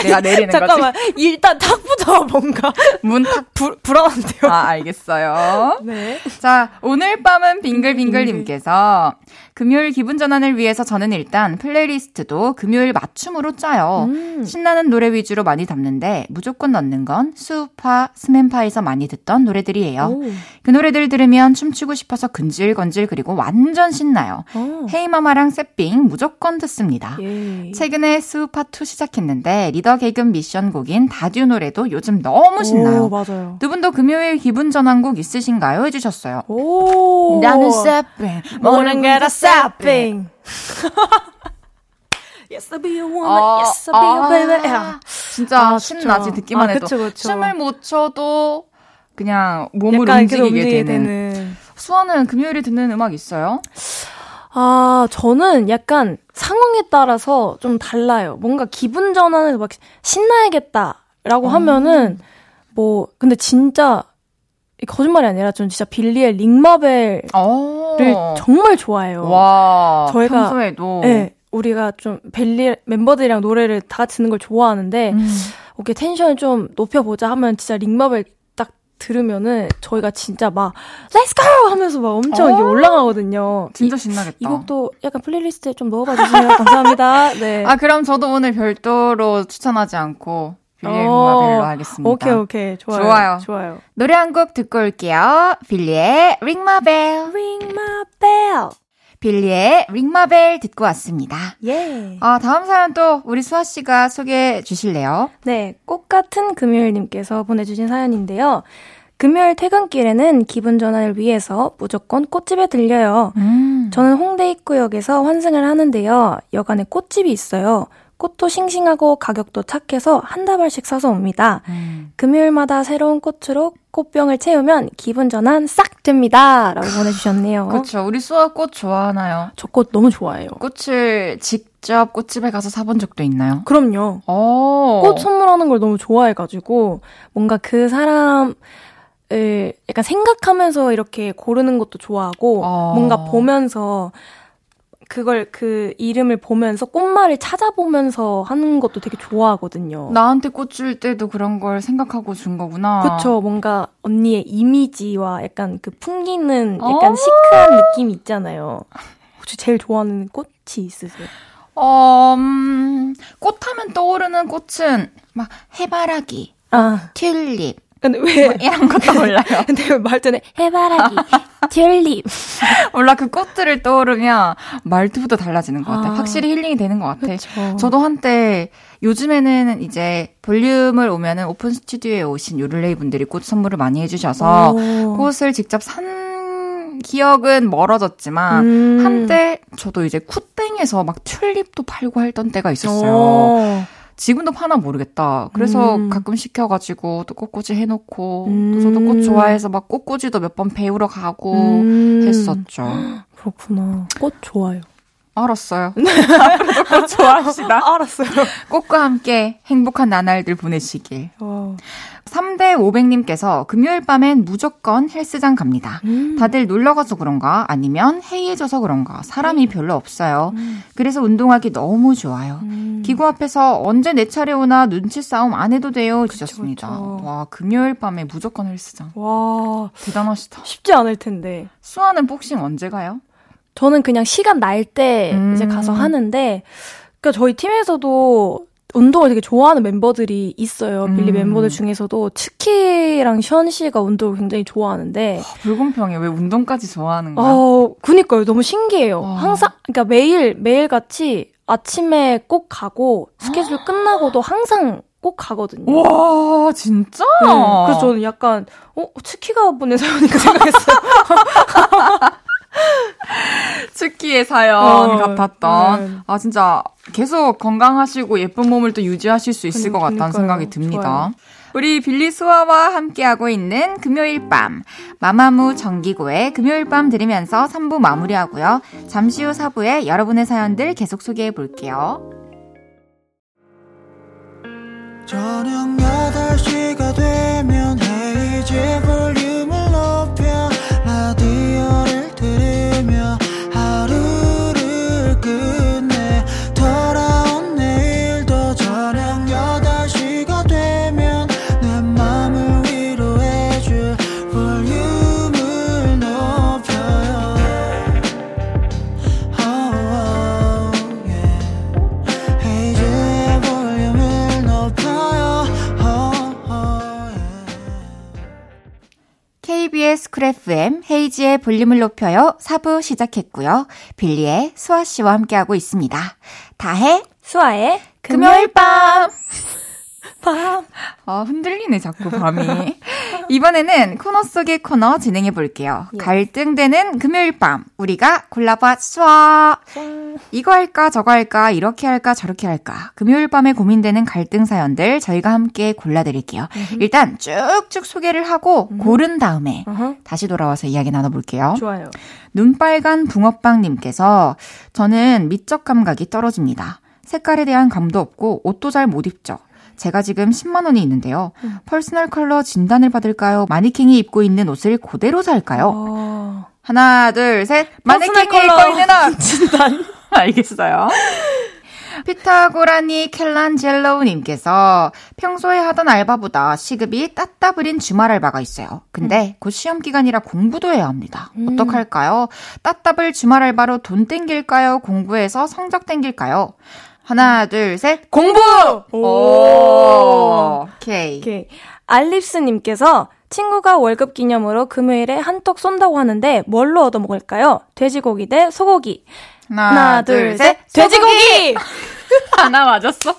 참. 내가 내리는 잠깐만. 거지. 일단 탁부터 뭔가 <laughs> 문탁 불안한데요. 아, 알겠어요. 네. 자, 오늘 밤은 빙글빙글님께서 금요일 기분 전환을 위해서 저는 일단 playlist도 금요일 맞춤으로 짜요. 음. 신나는 노래 위주로 많이 담는데 무조건 넣는 건 스우파, 스맨파에서 많이 듣던 노래들이에요. 오. 그 노래들 들으면 춤추고 싶어서 근질건질 그리고 완전 신나요. 오. Hey Mama랑 새삥 무조건 듣습니다. 예. 최근에 스우파2 시작했는데 리더 계급 미션 곡인 다듀 노래도 요즘 너무 신나요. 오. 두 분도 금요일 기분 전환곡 있으신가요? 해주셨어요. 오. 나는 세핑, 모든 게다 stopping. <laughs> yes, I'll be a woman. 아, yes, I'll be a baby. 아, 진짜 아, 신나지 듣기만 아, 해도. 그쵸, 그쵸. 춤을 못 춰도 그냥 몸을 움직이게 되는. 되는. 수아는 금요일에 듣는 음악 있어요? 아, 저는 약간 상황에 따라서 좀 달라요. 뭔가 기분 전환을 막 신나야겠다라고 아. 하면은 뭐 근데 진짜 거짓말이 아니라 전 진짜 빌리의 Ring Ma Bell을 오. 정말 좋아해요. 와, 저희가 평소에도 네, 우리가 좀 빌리 멤버들이랑 노래를 다 같이 듣는 걸 좋아하는데 음. 오케이 텐션을 좀 높여보자 하면 진짜 Ring Ma Bell 딱 들으면은 저희가 진짜 막 Let's go 하면서 막 엄청 이게 올라가거든요. 진짜 신나겠다. 이, 이 곡도 약간 playlist에 좀 넣어봐 주세요. 감사합니다. <laughs> 네. 아 그럼 저도 오늘 별도로 추천하지 않고 빌리의 링마벨로 하겠습니다. 오케이, 오케이. 좋아요. 좋아요. 좋아요. 노래 한 곡 듣고 올게요. 빌리의 링마벨. 링마벨. 빌리의 링마벨 듣고 왔습니다. 예. 아, 다음 사연 또 우리 수아 씨가 소개해 주실래요? 네. 꽃 같은 금요일님께서 보내주신 사연인데요. 금요일 퇴근길에는 기분 전환을 위해서 무조건 꽃집에 들려요. 음. 저는 홍대 입구역에서 환승을 하는데요. 여간에 꽃집이 있어요. 꽃도 싱싱하고 가격도 착해서 한 다발씩 사서 옵니다. 음. 금요일마다 새로운 꽃으로 꽃병을 채우면 기분 전환 싹 됩니다. 라고 보내주셨네요. 그렇죠. 우리 수아 꽃 좋아하나요? 저 꽃 너무 좋아해요. 꽃을 직접 꽃집에 가서 사본 적도 있나요? 그럼요. 오. 꽃 선물하는 걸 너무 좋아해가지고 뭔가 그 사람 을 약간 생각하면서 이렇게 고르는 것도 좋아하고 어. 뭔가 보면서 그걸 그 이름을 보면서 꽃말을 찾아보면서 하는 것도 되게 좋아하거든요. 나한테 꽃 줄 때도 그런 걸 생각하고 준 거구나. 그쵸. 뭔가 언니의 이미지와 약간 그 풍기는 약간 어~ 시크한 느낌이 있잖아요. 혹시 제일 좋아하는 꽃이 있으세요? 어, 음, 꽃하면 떠오르는 꽃은 막 해바라기, 아. 튤립, 근데 왜? 뭐 이런 것도 <laughs> 몰라요. 근데 말전에 해바라기, 튤립. 몰라, 그 꽃들을 떠오르면 말투부터 달라지는 것 같아 요. 아, 확실히 힐링이 되는 것 같아요. 그쵸. 저도 한때, 요즘에는 이제 볼륨을 오면은 오픈 스튜디오에 오신 요를레이 분들이 꽃 선물을 많이 해주셔서 오. 꽃을 직접 산 기억은 멀어졌지만 음. 한때 저도 이제 쿠땡에서 막 튤립도 팔고 했던 때가 있었어요. 오. 지금도 파나 모르겠다. 그래서 음. 가끔 시켜가지고 또 꽃꽂이 해놓고 음. 또 저도 꽃 좋아해서 막 꽃꽂이도 몇 번 배우러 가고 음. 했었죠. 그렇구나. 꽃 좋아요. 알았어요. 앞으로도 <laughs> 꽃 좋아합시다. <laughs> 알았어요. 꽃과 함께 행복한 나날들 보내시길. 와. 3대 500님께서 금요일 밤엔 무조건 헬스장 갑니다. 음. 다들 놀러 가서 그런가 아니면 해이해져서 그런가 사람이 음. 별로 없어요. 음. 그래서 운동하기 너무 좋아요. 음. 기구 앞에서 언제 내 차례 오나 눈치 싸움 안 해도 돼요 주셨습니다. 그쵸, 그쵸. 와 금요일 밤에 무조건 헬스장. 와 대단하시다. 쉽지 않을 텐데. 수아는 복싱 언제 가요? 저는 그냥 시간 날 때 이제 가서 음. 하는데 그러니까 저희 팀에서도 운동을 되게 좋아하는 멤버들이 있어요. 음. 빌리 멤버들 중에서도 츠키랑 션 씨가 운동을 굉장히 좋아하는데 어, 불공평해. 왜 운동까지 좋아하는 거야? 어, 그니까요. 너무 신기해요. 어. 항상 그러니까 매일 매일 같이 아침에 꼭 가고 스케줄 끝나고도 항상 꼭 가거든요. 와, 진짜? 네, 그래서 저는 약간, 어, 치키가 보낸 사연인가 생각했어요. <laughs> 치키의 사연 어, 같았던. 네. 아, 진짜 계속 건강하시고 예쁜 몸을 또 유지하실 수 있을 그 것 같다는 생각이 듭니다. 좋아요. 우리 빌리 수아와 함께하고 있는 금요일 밤. 마마무 정기고의 금요일 밤 들으면서 3부 마무리하고요. 잠시 후 4부에 여러분의 사연들 계속 소개해 볼게요. 저녁 8시가 되면 헤이즈 볼륨을 KBS 쿨 FM 헤이즈의 볼륨을 높여요 4부 시작했고요. 빌리의 수아 씨와 함께하고 있습니다. 다해 수아의 금요일 밤. <laughs> 밤. 아, 흔들리네, 자꾸 밤이. 이번에는 코너 속의 코너 진행해 볼게요. 예. 갈등되는 금요일 밤. 우리가 골라봤어. 이거 할까, 저거 할까, 이렇게 할까, 저렇게 할까. 금요일 밤에 고민되는 갈등 사연들 저희가 함께 골라드릴게요. 일단 쭉쭉 소개를 하고 고른 다음에 다시 돌아와서 이야기 나눠볼게요. 좋아요. 눈빨간 붕어빵님께서 저는 미적 감각이 떨어집니다. 색깔에 대한 감도 없고 옷도 잘 못 입죠. 제가 지금 10만 원이 있는데요. 음. personal color 진단을 받을까요? 마네킹이 입고 있는 옷을 그대로 살까요? 어... 하나, 둘, 셋. 마네킹이 입고 있는 옷 <laughs> 진단. <laughs> 알겠어요. 피타고라니 켈란젤로우님께서 평소에 하던 알바보다 시급이 따따블인 주말 알바가 있어요. 근데 음. 곧 시험 기간이라 공부도 해야 합니다. 음. 어떡할까요? 따따블 주말 알바로 돈 땡길까요? 공부해서 성적 땡길까요? 하나, 둘, 셋. 공부! 오! 오케이. 오케이. 알립스님께서 친구가 월급 기념으로 금요일에 한턱 쏜다고 하는데 뭘로 얻어먹을까요? 돼지고기 대 소고기. 하나, 하나 둘, 셋. 돼지고기! <laughs> 하나 맞았어?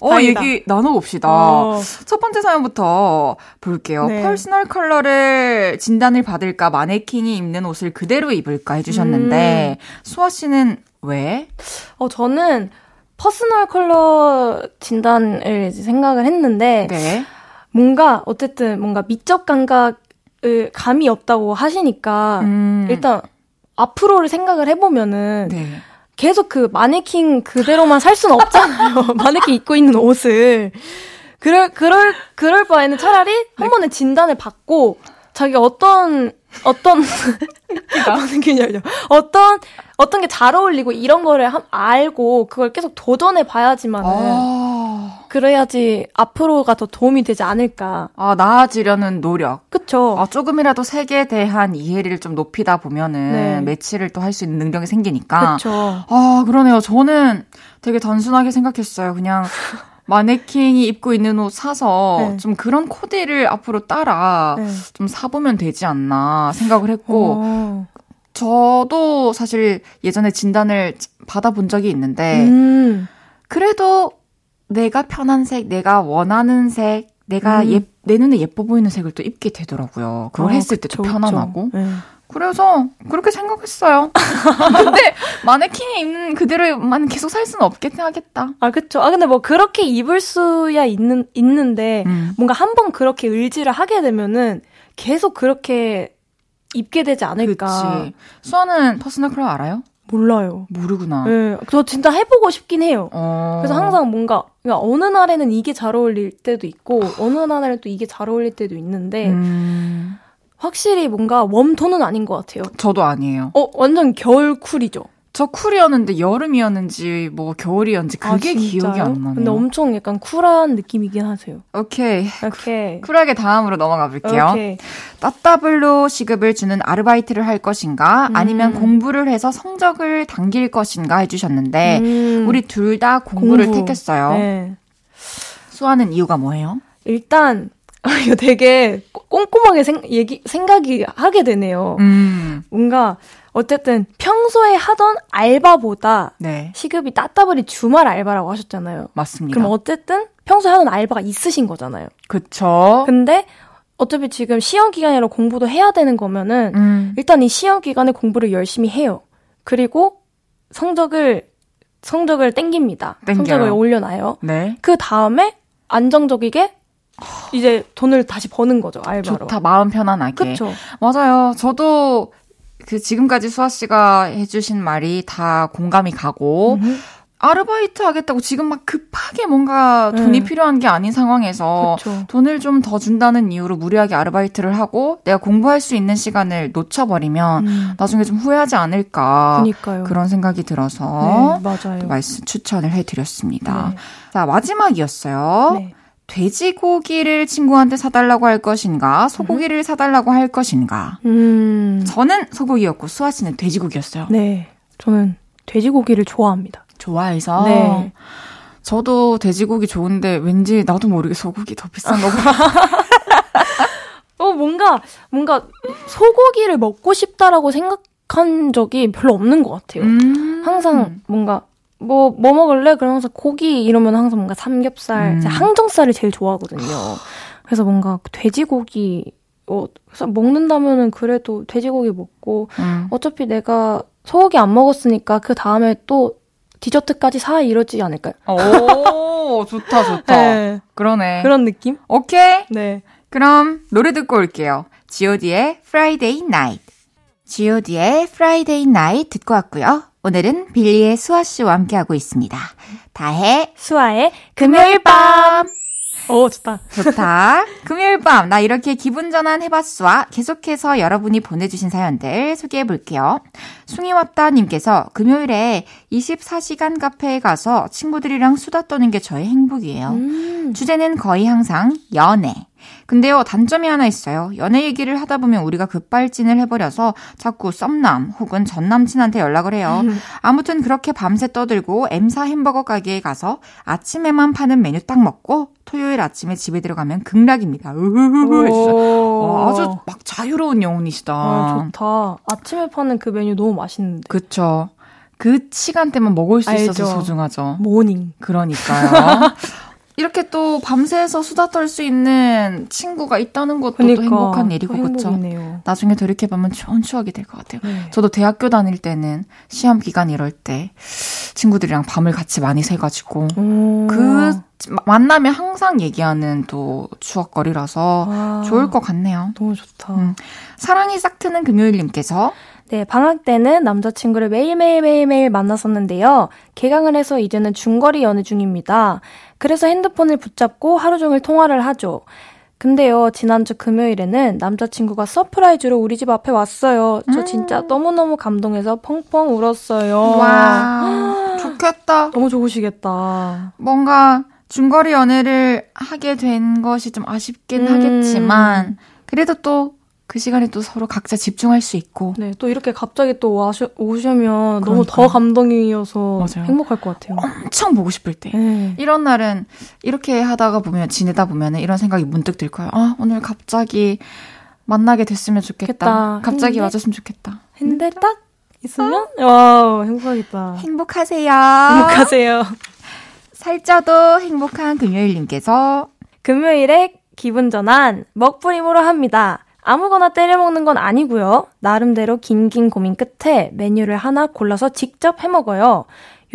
어, 얘기 나눠봅시다. 어. 첫 번째 사연부터 볼게요. 네. personal color를 진단을 받을까, 마네킹이 입는 옷을 그대로 입을까 해주셨는데, 음. 수아 씨는 왜? 어, 저는 personal color 진단을 생각을 했는데 네. 뭔가 어쨌든 뭔가 미적 감각을 감이 없다고 하시니까 음. 일단 앞으로를 생각을 해보면은 네. 계속 그 마네킹 그대로만 살 수는 없잖아요. <laughs> 마네킹 입고 있는 옷을. 그럴, 그럴, 그럴 바에는 차라리 한 네. 번에 진단을 받고 자기 어떤 어떤 마네킹이 <laughs> 어떤 어떤 게 잘 어울리고 이런 거를 한, 알고 그걸 계속 도전해 봐야지만은 아... 그래야지 앞으로가 더 도움이 되지 않을까. 아 나아지려는 노력. 그쵸. 아 조금이라도 색에 대한 이해를 좀 높이다 보면은 네. 매치를 또 할 수 있는 능력이 생기니까. 그쵸. 아 그러네요. 저는 되게 단순하게 생각했어요. 그냥 마네킹이 입고 있는 옷 사서 네. 좀 그런 코디를 앞으로 따라 네. 좀 사보면 되지 않나 생각을 했고, 오. 저도 사실 예전에 진단을 받아본 적이 있는데, 음. 그래도 내가 편한 색, 내가 원하는 색, 내가 음. 예, 내 눈에 예뻐 보이는 색을 또 입게 되더라고요. 그걸 아, 했을 때도 편안하고. 네. 그래서 그렇게 생각했어요. 근데 마네킹이 입는 그대로만 계속 살 수는 없겠 하겠다. 아 그쵸. 아 근데 뭐 그렇게 입을 수야 있는 있는데 음. 뭔가 한 번 그렇게 의지를 하게 되면은 계속 그렇게 입게 되지 않을까. 그치. 수아는 personal color 알아요? 몰라요. 모르구나. 네, 저 진짜 해보고 싶긴 해요. 어... 그래서 항상 뭔가 그러니까 어느 날에는 이게 잘 어울릴 때도 있고 어느 날에는 또 이게 잘 어울릴 때도 있는데 음... 확실히 뭔가 웜톤은 아닌 것 같아요. 저도 아니에요. 어, 완전 겨울 쿨이죠. 저 쿨이었는데 여름이었는지 뭐 겨울이었는지 아, 그게 아, 기억이 안 나네요. 근데 엄청 약간 쿨한 느낌이긴 하세요. 오케이. 오케이. 쿨하게 다음으로 넘어가 볼게요. 오케이. 따따블로 시급을 주는 아르바이트를 할 것인가 음. 아니면 공부를 해서 성적을 당길 것인가 해주셨는데 음. 우리 둘 다 공부를 공부. 택했어요. 네. 수아는 이유가 뭐예요? 일단 <laughs> 이거 되게 꼼꼼하게 생, 얘기, 생각이 하게 되네요. 음. 뭔가 어쨌든 평소에 하던 알바보다 네. 시급이 따따블이 주말 알바라고 하셨잖아요. 맞습니다. 그럼 어쨌든 평소에 하던 알바가 있으신 거잖아요. 그쵸. 근데 어차피 지금 시험 기간이라 공부도 해야 되는 거면은 음. 일단 이 시험 기간에 공부를 열심히 해요. 그리고 성적을 성적을 땡깁니다. 땡겨요. 성적을 올려놔요. 네. 그 다음에 안정적이게 이제 돈을 다시 버는 거죠 알바로. 좋다 마음 편안하게. 그렇죠. 맞아요. 저도 그 지금까지 수아 씨가 해주신 말이 다 공감이 가고 음. 아르바이트 하겠다고 지금 막 급하게 뭔가 돈이 네. 필요한 게 아닌 상황에서 그쵸. 돈을 좀 더 준다는 이유로 무리하게 아르바이트를 하고 내가 공부할 수 있는 시간을 놓쳐버리면 음. 나중에 좀 후회하지 않을까 그러니까요. 그런 생각이 들어서 네, 맞아요. 말씀 추천을 해드렸습니다. 네. 자 마지막이었어요. 네. 돼지고기를 친구한테 사달라고 할 것인가, 소고기를 음. 사달라고 할 것인가. 음. 저는 소고기였고, 수아 씨는 돼지고기였어요. 네. 저는 돼지고기를 좋아합니다. 좋아해서. 네. 저도 돼지고기 좋은데 왠지 나도 모르게 소고기 더 비싼 거 봐. <laughs> 어, 뭔가, 뭔가 소고기를 먹고 싶다라고 생각한 적이 별로 없는 것 같아요. 음. 항상 뭔가 뭐, 뭐 먹을래? 그러면서 고기 이러면 항상 뭔가 삼겹살, 음. 항정살을 제일 좋아하거든요. 그래서 뭔가 돼지고기, 어, 그래서 먹는다면은 그래도 돼지고기 먹고, 음. 어차피 내가 소고기 안 먹었으니까 그 다음에 또 디저트까지 사 이러지 않을까요? 오, <laughs> 좋다, 좋다. 네. 그러네. 그런 느낌? 오케이. 네. 그럼 노래 듣고 올게요. god의 Friday Night. god의 Friday Night 듣고 왔고요. 오늘은 빌리의 수아 씨와 함께하고 있습니다. 다해 수아의 금요일 밤. 오, 좋다. 좋다. 금요일 밤, 나 이렇게 기분 전환 해봤수와 계속해서 여러분이 보내주신 사연들 소개해 볼게요. 숭이 왔다님께서 금요일에 24시간 카페에 가서 친구들이랑 수다 떠는 게 저의 행복이에요. 음. 주제는 거의 항상 연애. 근데요, 단점이 하나 있어요. 연애 얘기를 하다 보면 우리가 급발진을 해버려서 자꾸 썸남 혹은 전남친한테 연락을 해요. 음. 아무튼 그렇게 밤새 떠들고 M사 햄버거 가게에 가서 아침에만 파는 메뉴 딱 먹고 토요일 아침에 집에 들어가면 극락입니다. 어, 아주 막 자유로운 영혼이시다. 아, 좋다. 아침에 파는 그 메뉴 너무 맛있는데. 그쵸. 그 시간대만 먹을 수 알죠. 있어서 소중하죠. morning. 그러니까요. <laughs> 이렇게 또 밤새서 수다 떨 수 있는 친구가 있다는 것도 그러니까, 행복한 일이고 그렇죠. 나중에 돌이켜 보면 좋은 추억이 될 것 같아요. 네. 저도 대학교 다닐 때는 시험 기간 이럴 때 친구들이랑 밤을 같이 많이 새가지고 오. 그 만나면 항상 얘기하는 또 추억거리라서 와. 좋을 것 같네요. 너무 좋다. 음. 사랑이 싹 트는 금요일님께서 네, 방학 때는 남자친구를 매일매일 매일매일 만났었는데요. 개강을 해서 이제는 중거리 연애 중입니다. 그래서 핸드폰을 붙잡고 하루 종일 통화를 하죠. 근데요, 지난주 금요일에는 남자친구가 surprise로 우리 집 앞에 왔어요. 저 음. 진짜 너무너무 감동해서 펑펑 울었어요. 와, <gasps> 좋겠다. 너무 좋으시겠다. 뭔가 중거리 연애를 하게 된 것이 좀 아쉽긴 음. 하겠지만, 그래도 또 그 시간에 또 서로 각자 집중할 수 있고. 네, 또 이렇게 갑자기 또 와셔, 오시면 그러니까. 너무 더 감동이어서 맞아요. 행복할 것 같아요. 엄청 보고 싶을 때. 네. 이런 날은 이렇게 하다가 보면, 지내다 보면 이런 생각이 문득 들 거예요. 아, 오늘 갑자기 만나게 됐으면 좋겠다. 좋겠다. 갑자기 했는데, 와줬으면 좋겠다. 했는데 딱 있으면? 아. 와, 행복하겠다. 행복하세요. 행복하세요. 살쪄도 행복한 금요일님께서 금요일에 기분 전환 먹부림으로 합니다. 아무거나 때려 먹는 건 아니고요. 나름대로 긴긴 고민 끝에 메뉴를 하나 골라서 직접 해 먹어요.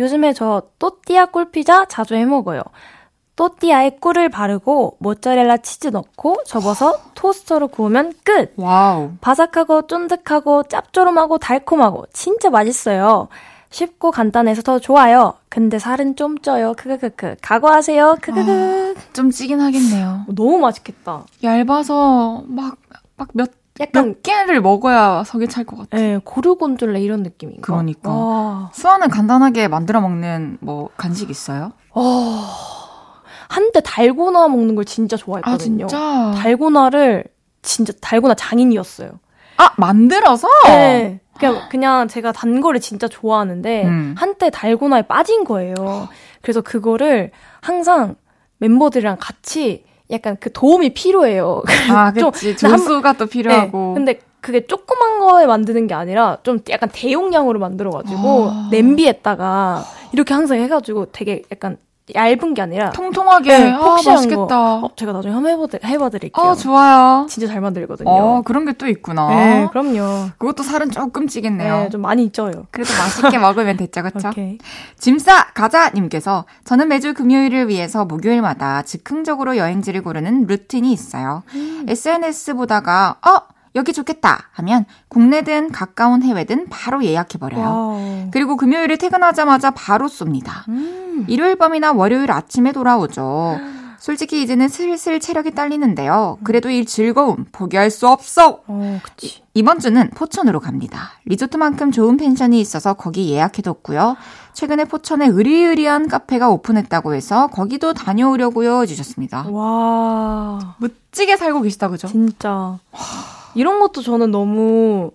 요즘에 저 또띠아 꿀피자 자주 해 먹어요. 또띠아에 꿀을 바르고 모짜렐라 치즈 넣고 접어서 토스터로 구우면 끝. 와우. 바삭하고 쫀득하고 짭조름하고 달콤하고 진짜 맛있어요. 쉽고 간단해서 더 좋아요. 근데 살은 좀 쪄요. 크크크크. 각오하세요. 크크크. 아, 좀 찌긴 하겠네요. 너무 맛있겠다. 얇아서 막 몇 약간 몇 개를 먹어야 속이 찰 것 같아. 네, 고르곤졸라 이런 느낌인가? 그러니까. 와. 수아는 간단하게 만들어 먹는 뭐 간식 있어요? 어, 한때 달고나 먹는 걸 진짜 좋아했거든요. 아, 진짜? 달고나를 진짜 달고나 장인이었어요. 아, 만들어서? 네. 그냥, 그냥 제가 단 거를 진짜 좋아하는데, 음. 한때 달고나에 빠진 거예요. 그래서 그거를 항상 멤버들이랑 같이 약간 그 도움이 필요해요. <laughs> 아, 그치. 조수가 또 필요하고. 네, 근데 그게 조그만 거에 만드는 게 아니라 좀 약간 대용량으로 만들어가지고 아. 냄비에다가 이렇게 항상 해가지고 되게 약간 얇은 게 아니라 통통하게 네, 아, 맛있겠다. 어, 제가 나중에 한번 해봐, 해봐드릴게요. 아, 좋아요. 진짜 잘 만들거든요. 어, 그런 게 또 있구나. 네, 그럼요. 그것도 살은 조금 찌겠네요. 네, 좀 많이 쪄요. 그래도 맛있게 <laughs> 먹으면 됐죠, 그쵸? 짐싸 가자님께서 저는 매주 금요일을 위해서 목요일마다 즉흥적으로 여행지를 고르는 루틴이 있어요. 음. SNS 보다가 어 여기 좋겠다 하면 국내든 가까운 해외든 바로 예약해버려요. 와우. 그리고 금요일에 퇴근하자마자 바로 쏩니다. 음. 일요일 밤이나 월요일 아침에 돌아오죠. 솔직히 이제는 슬슬 체력이 딸리는데요. 그래도 이 즐거움 포기할 수 없어. 어, 이번 주는 포천으로 갑니다. 리조트만큼 좋은 펜션이 있어서 거기 예약해뒀고요. 최근에 포천에 의리의리한 카페가 오픈했다고 해서 거기도 다녀오려고요 해주셨습니다. 와 멋지게 살고 계시다 그죠? 진짜. 이런 것도 저는 너무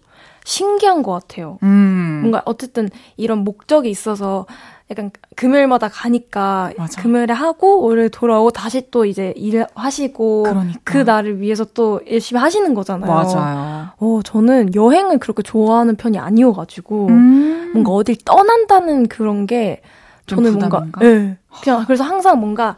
신기한 것 같아요. 음. 뭔가 어쨌든 이런 목적이 있어서 약간 금요일마다 가니까 맞아. 금요일에 하고 월요일 돌아오고 다시 또 이제 일하시고 그러니까. 그 날을 위해서 또 열심히 하시는 거잖아요. 맞아요. 어, 저는 여행을 그렇게 좋아하는 편이 아니어 가지고 음. 뭔가 어딜 떠난다는 그런 게 저는 뭔가 예. 네, 그냥 그래서 항상 뭔가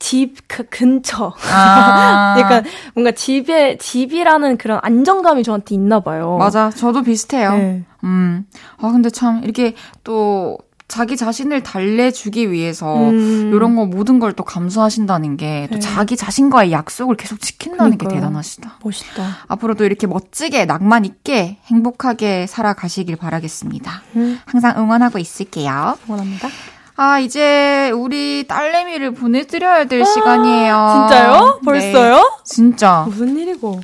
집 그 근처. 아. <laughs> 약간 뭔가 집에 집이라는 그런 안정감이 저한테 있나 봐요. 맞아. 저도 비슷해요. 네. 음. 아 근데 참 이렇게 또 자기 자신을 달래주기 위해서 음. 이런 거 모든 걸 또 감수하신다는 게또 네. 자기 자신과의 약속을 계속 지킨다는 그러니까요. 게 대단하시다. 멋있다. 앞으로도 이렇게 멋지게 낭만 있게 행복하게 살아가시길 바라겠습니다. 음. 항상 응원하고 있을게요. 응원합니다. 아, 이제 우리 딸내미를 보내드려야 될 아, 시간이에요. 진짜요? 벌써요? 네, 진짜. 무슨 일이고.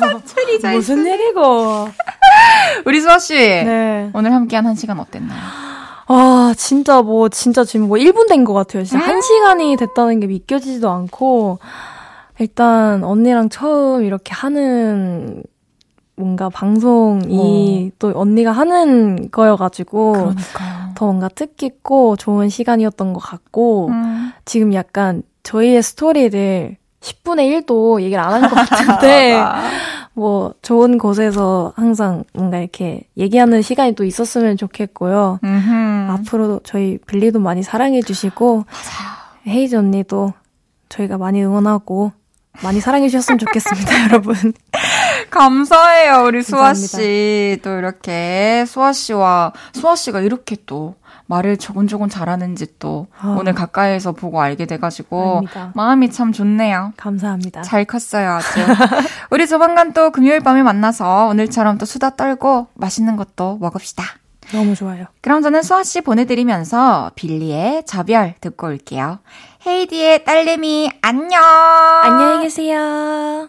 사투리 잘 무슨 일이고. <laughs> 우리 수아씨. 네. 오늘 함께한 한 시간 어땠나요? 아, 진짜 뭐, 진짜 지금 뭐 1분 된 것 같아요. 진짜 음~ 한 시간이 됐다는 게 믿겨지지도 않고, 일단 언니랑 처음 이렇게 하는 뭔가 방송이 어. 또 언니가 하는 거여가지고 그러니까요. 더 뭔가 뜻깊고 좋은 시간이었던 것 같고 음. 지금 약간 저희의 스토리를 10분의 1도 얘기를 안한것 <laughs> 같은데 뭐 좋은 곳에서 항상 뭔가 이렇게 얘기하는 시간이 또 있었으면 좋겠고요. 음흠. 앞으로도 저희 빌리도 많이 사랑해 주시고 헤이즈 언니도 저희가 많이 응원하고 많이 사랑해 주셨으면 좋겠습니다, <laughs> 여러분. 감사해요, 우리 수아 씨. 또 이렇게 수아 씨와 수아 씨가 이렇게 또 말을 조곤조곤 잘하는지 또 어. 오늘 가까이에서 보고 알게 돼가지고 아닙니다. 마음이 참 좋네요. 감사합니다. 잘 컸어요, 아주. <laughs> 우리 조만간 또 금요일 밤에 만나서 오늘처럼 또 수다 떨고 맛있는 것도 먹읍시다. 너무 좋아요. 그럼 저는 수아 씨 보내드리면서 빌리의 저별 듣고 올게요. 헤이디의 딸내미 안녕. 안녕히 계세요.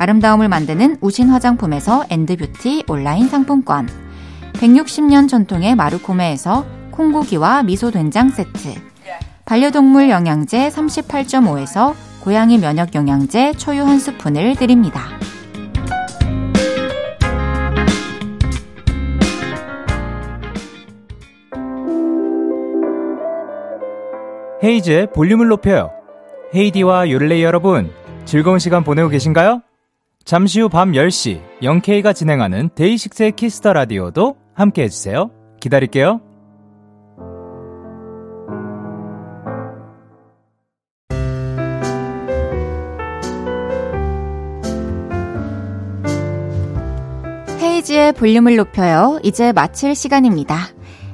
아름다움을 만드는 우신 화장품에서 엔드뷰티 온라인 상품권, 160년 전통의 마루코메에서 콩고기와 미소 된장 세트, 반려동물 영양제 38.5에서 고양이 면역 영양제 초유 한 스푼을 드립니다. 헤이즈의 볼륨을 높여요. 헤이디와 요를레이 여러분, 즐거운 시간 보내고 계신가요? 잠시 후 밤 10시, 영케이가 진행하는 데이식스의 키스 더 라디오도 함께 해주세요. 기다릴게요. 헤이디의 볼륨을 높여요. 이제 마칠 시간입니다.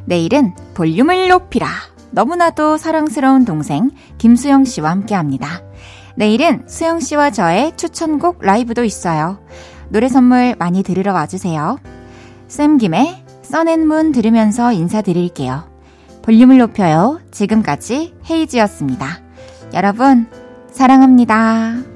내일은 볼륨을 높이라. 너무나도 사랑스러운 동생 김수영 씨와 함께 합니다. 내일은 수영 씨와 저의 추천곡 라이브도 있어요. 노래 선물 많이 들으러 와주세요. 쌤 김의 써낸문 들으면서 인사드릴게요. 볼륨을 높여요. 지금까지 헤이지였습니다. 여러분, 사랑합니다.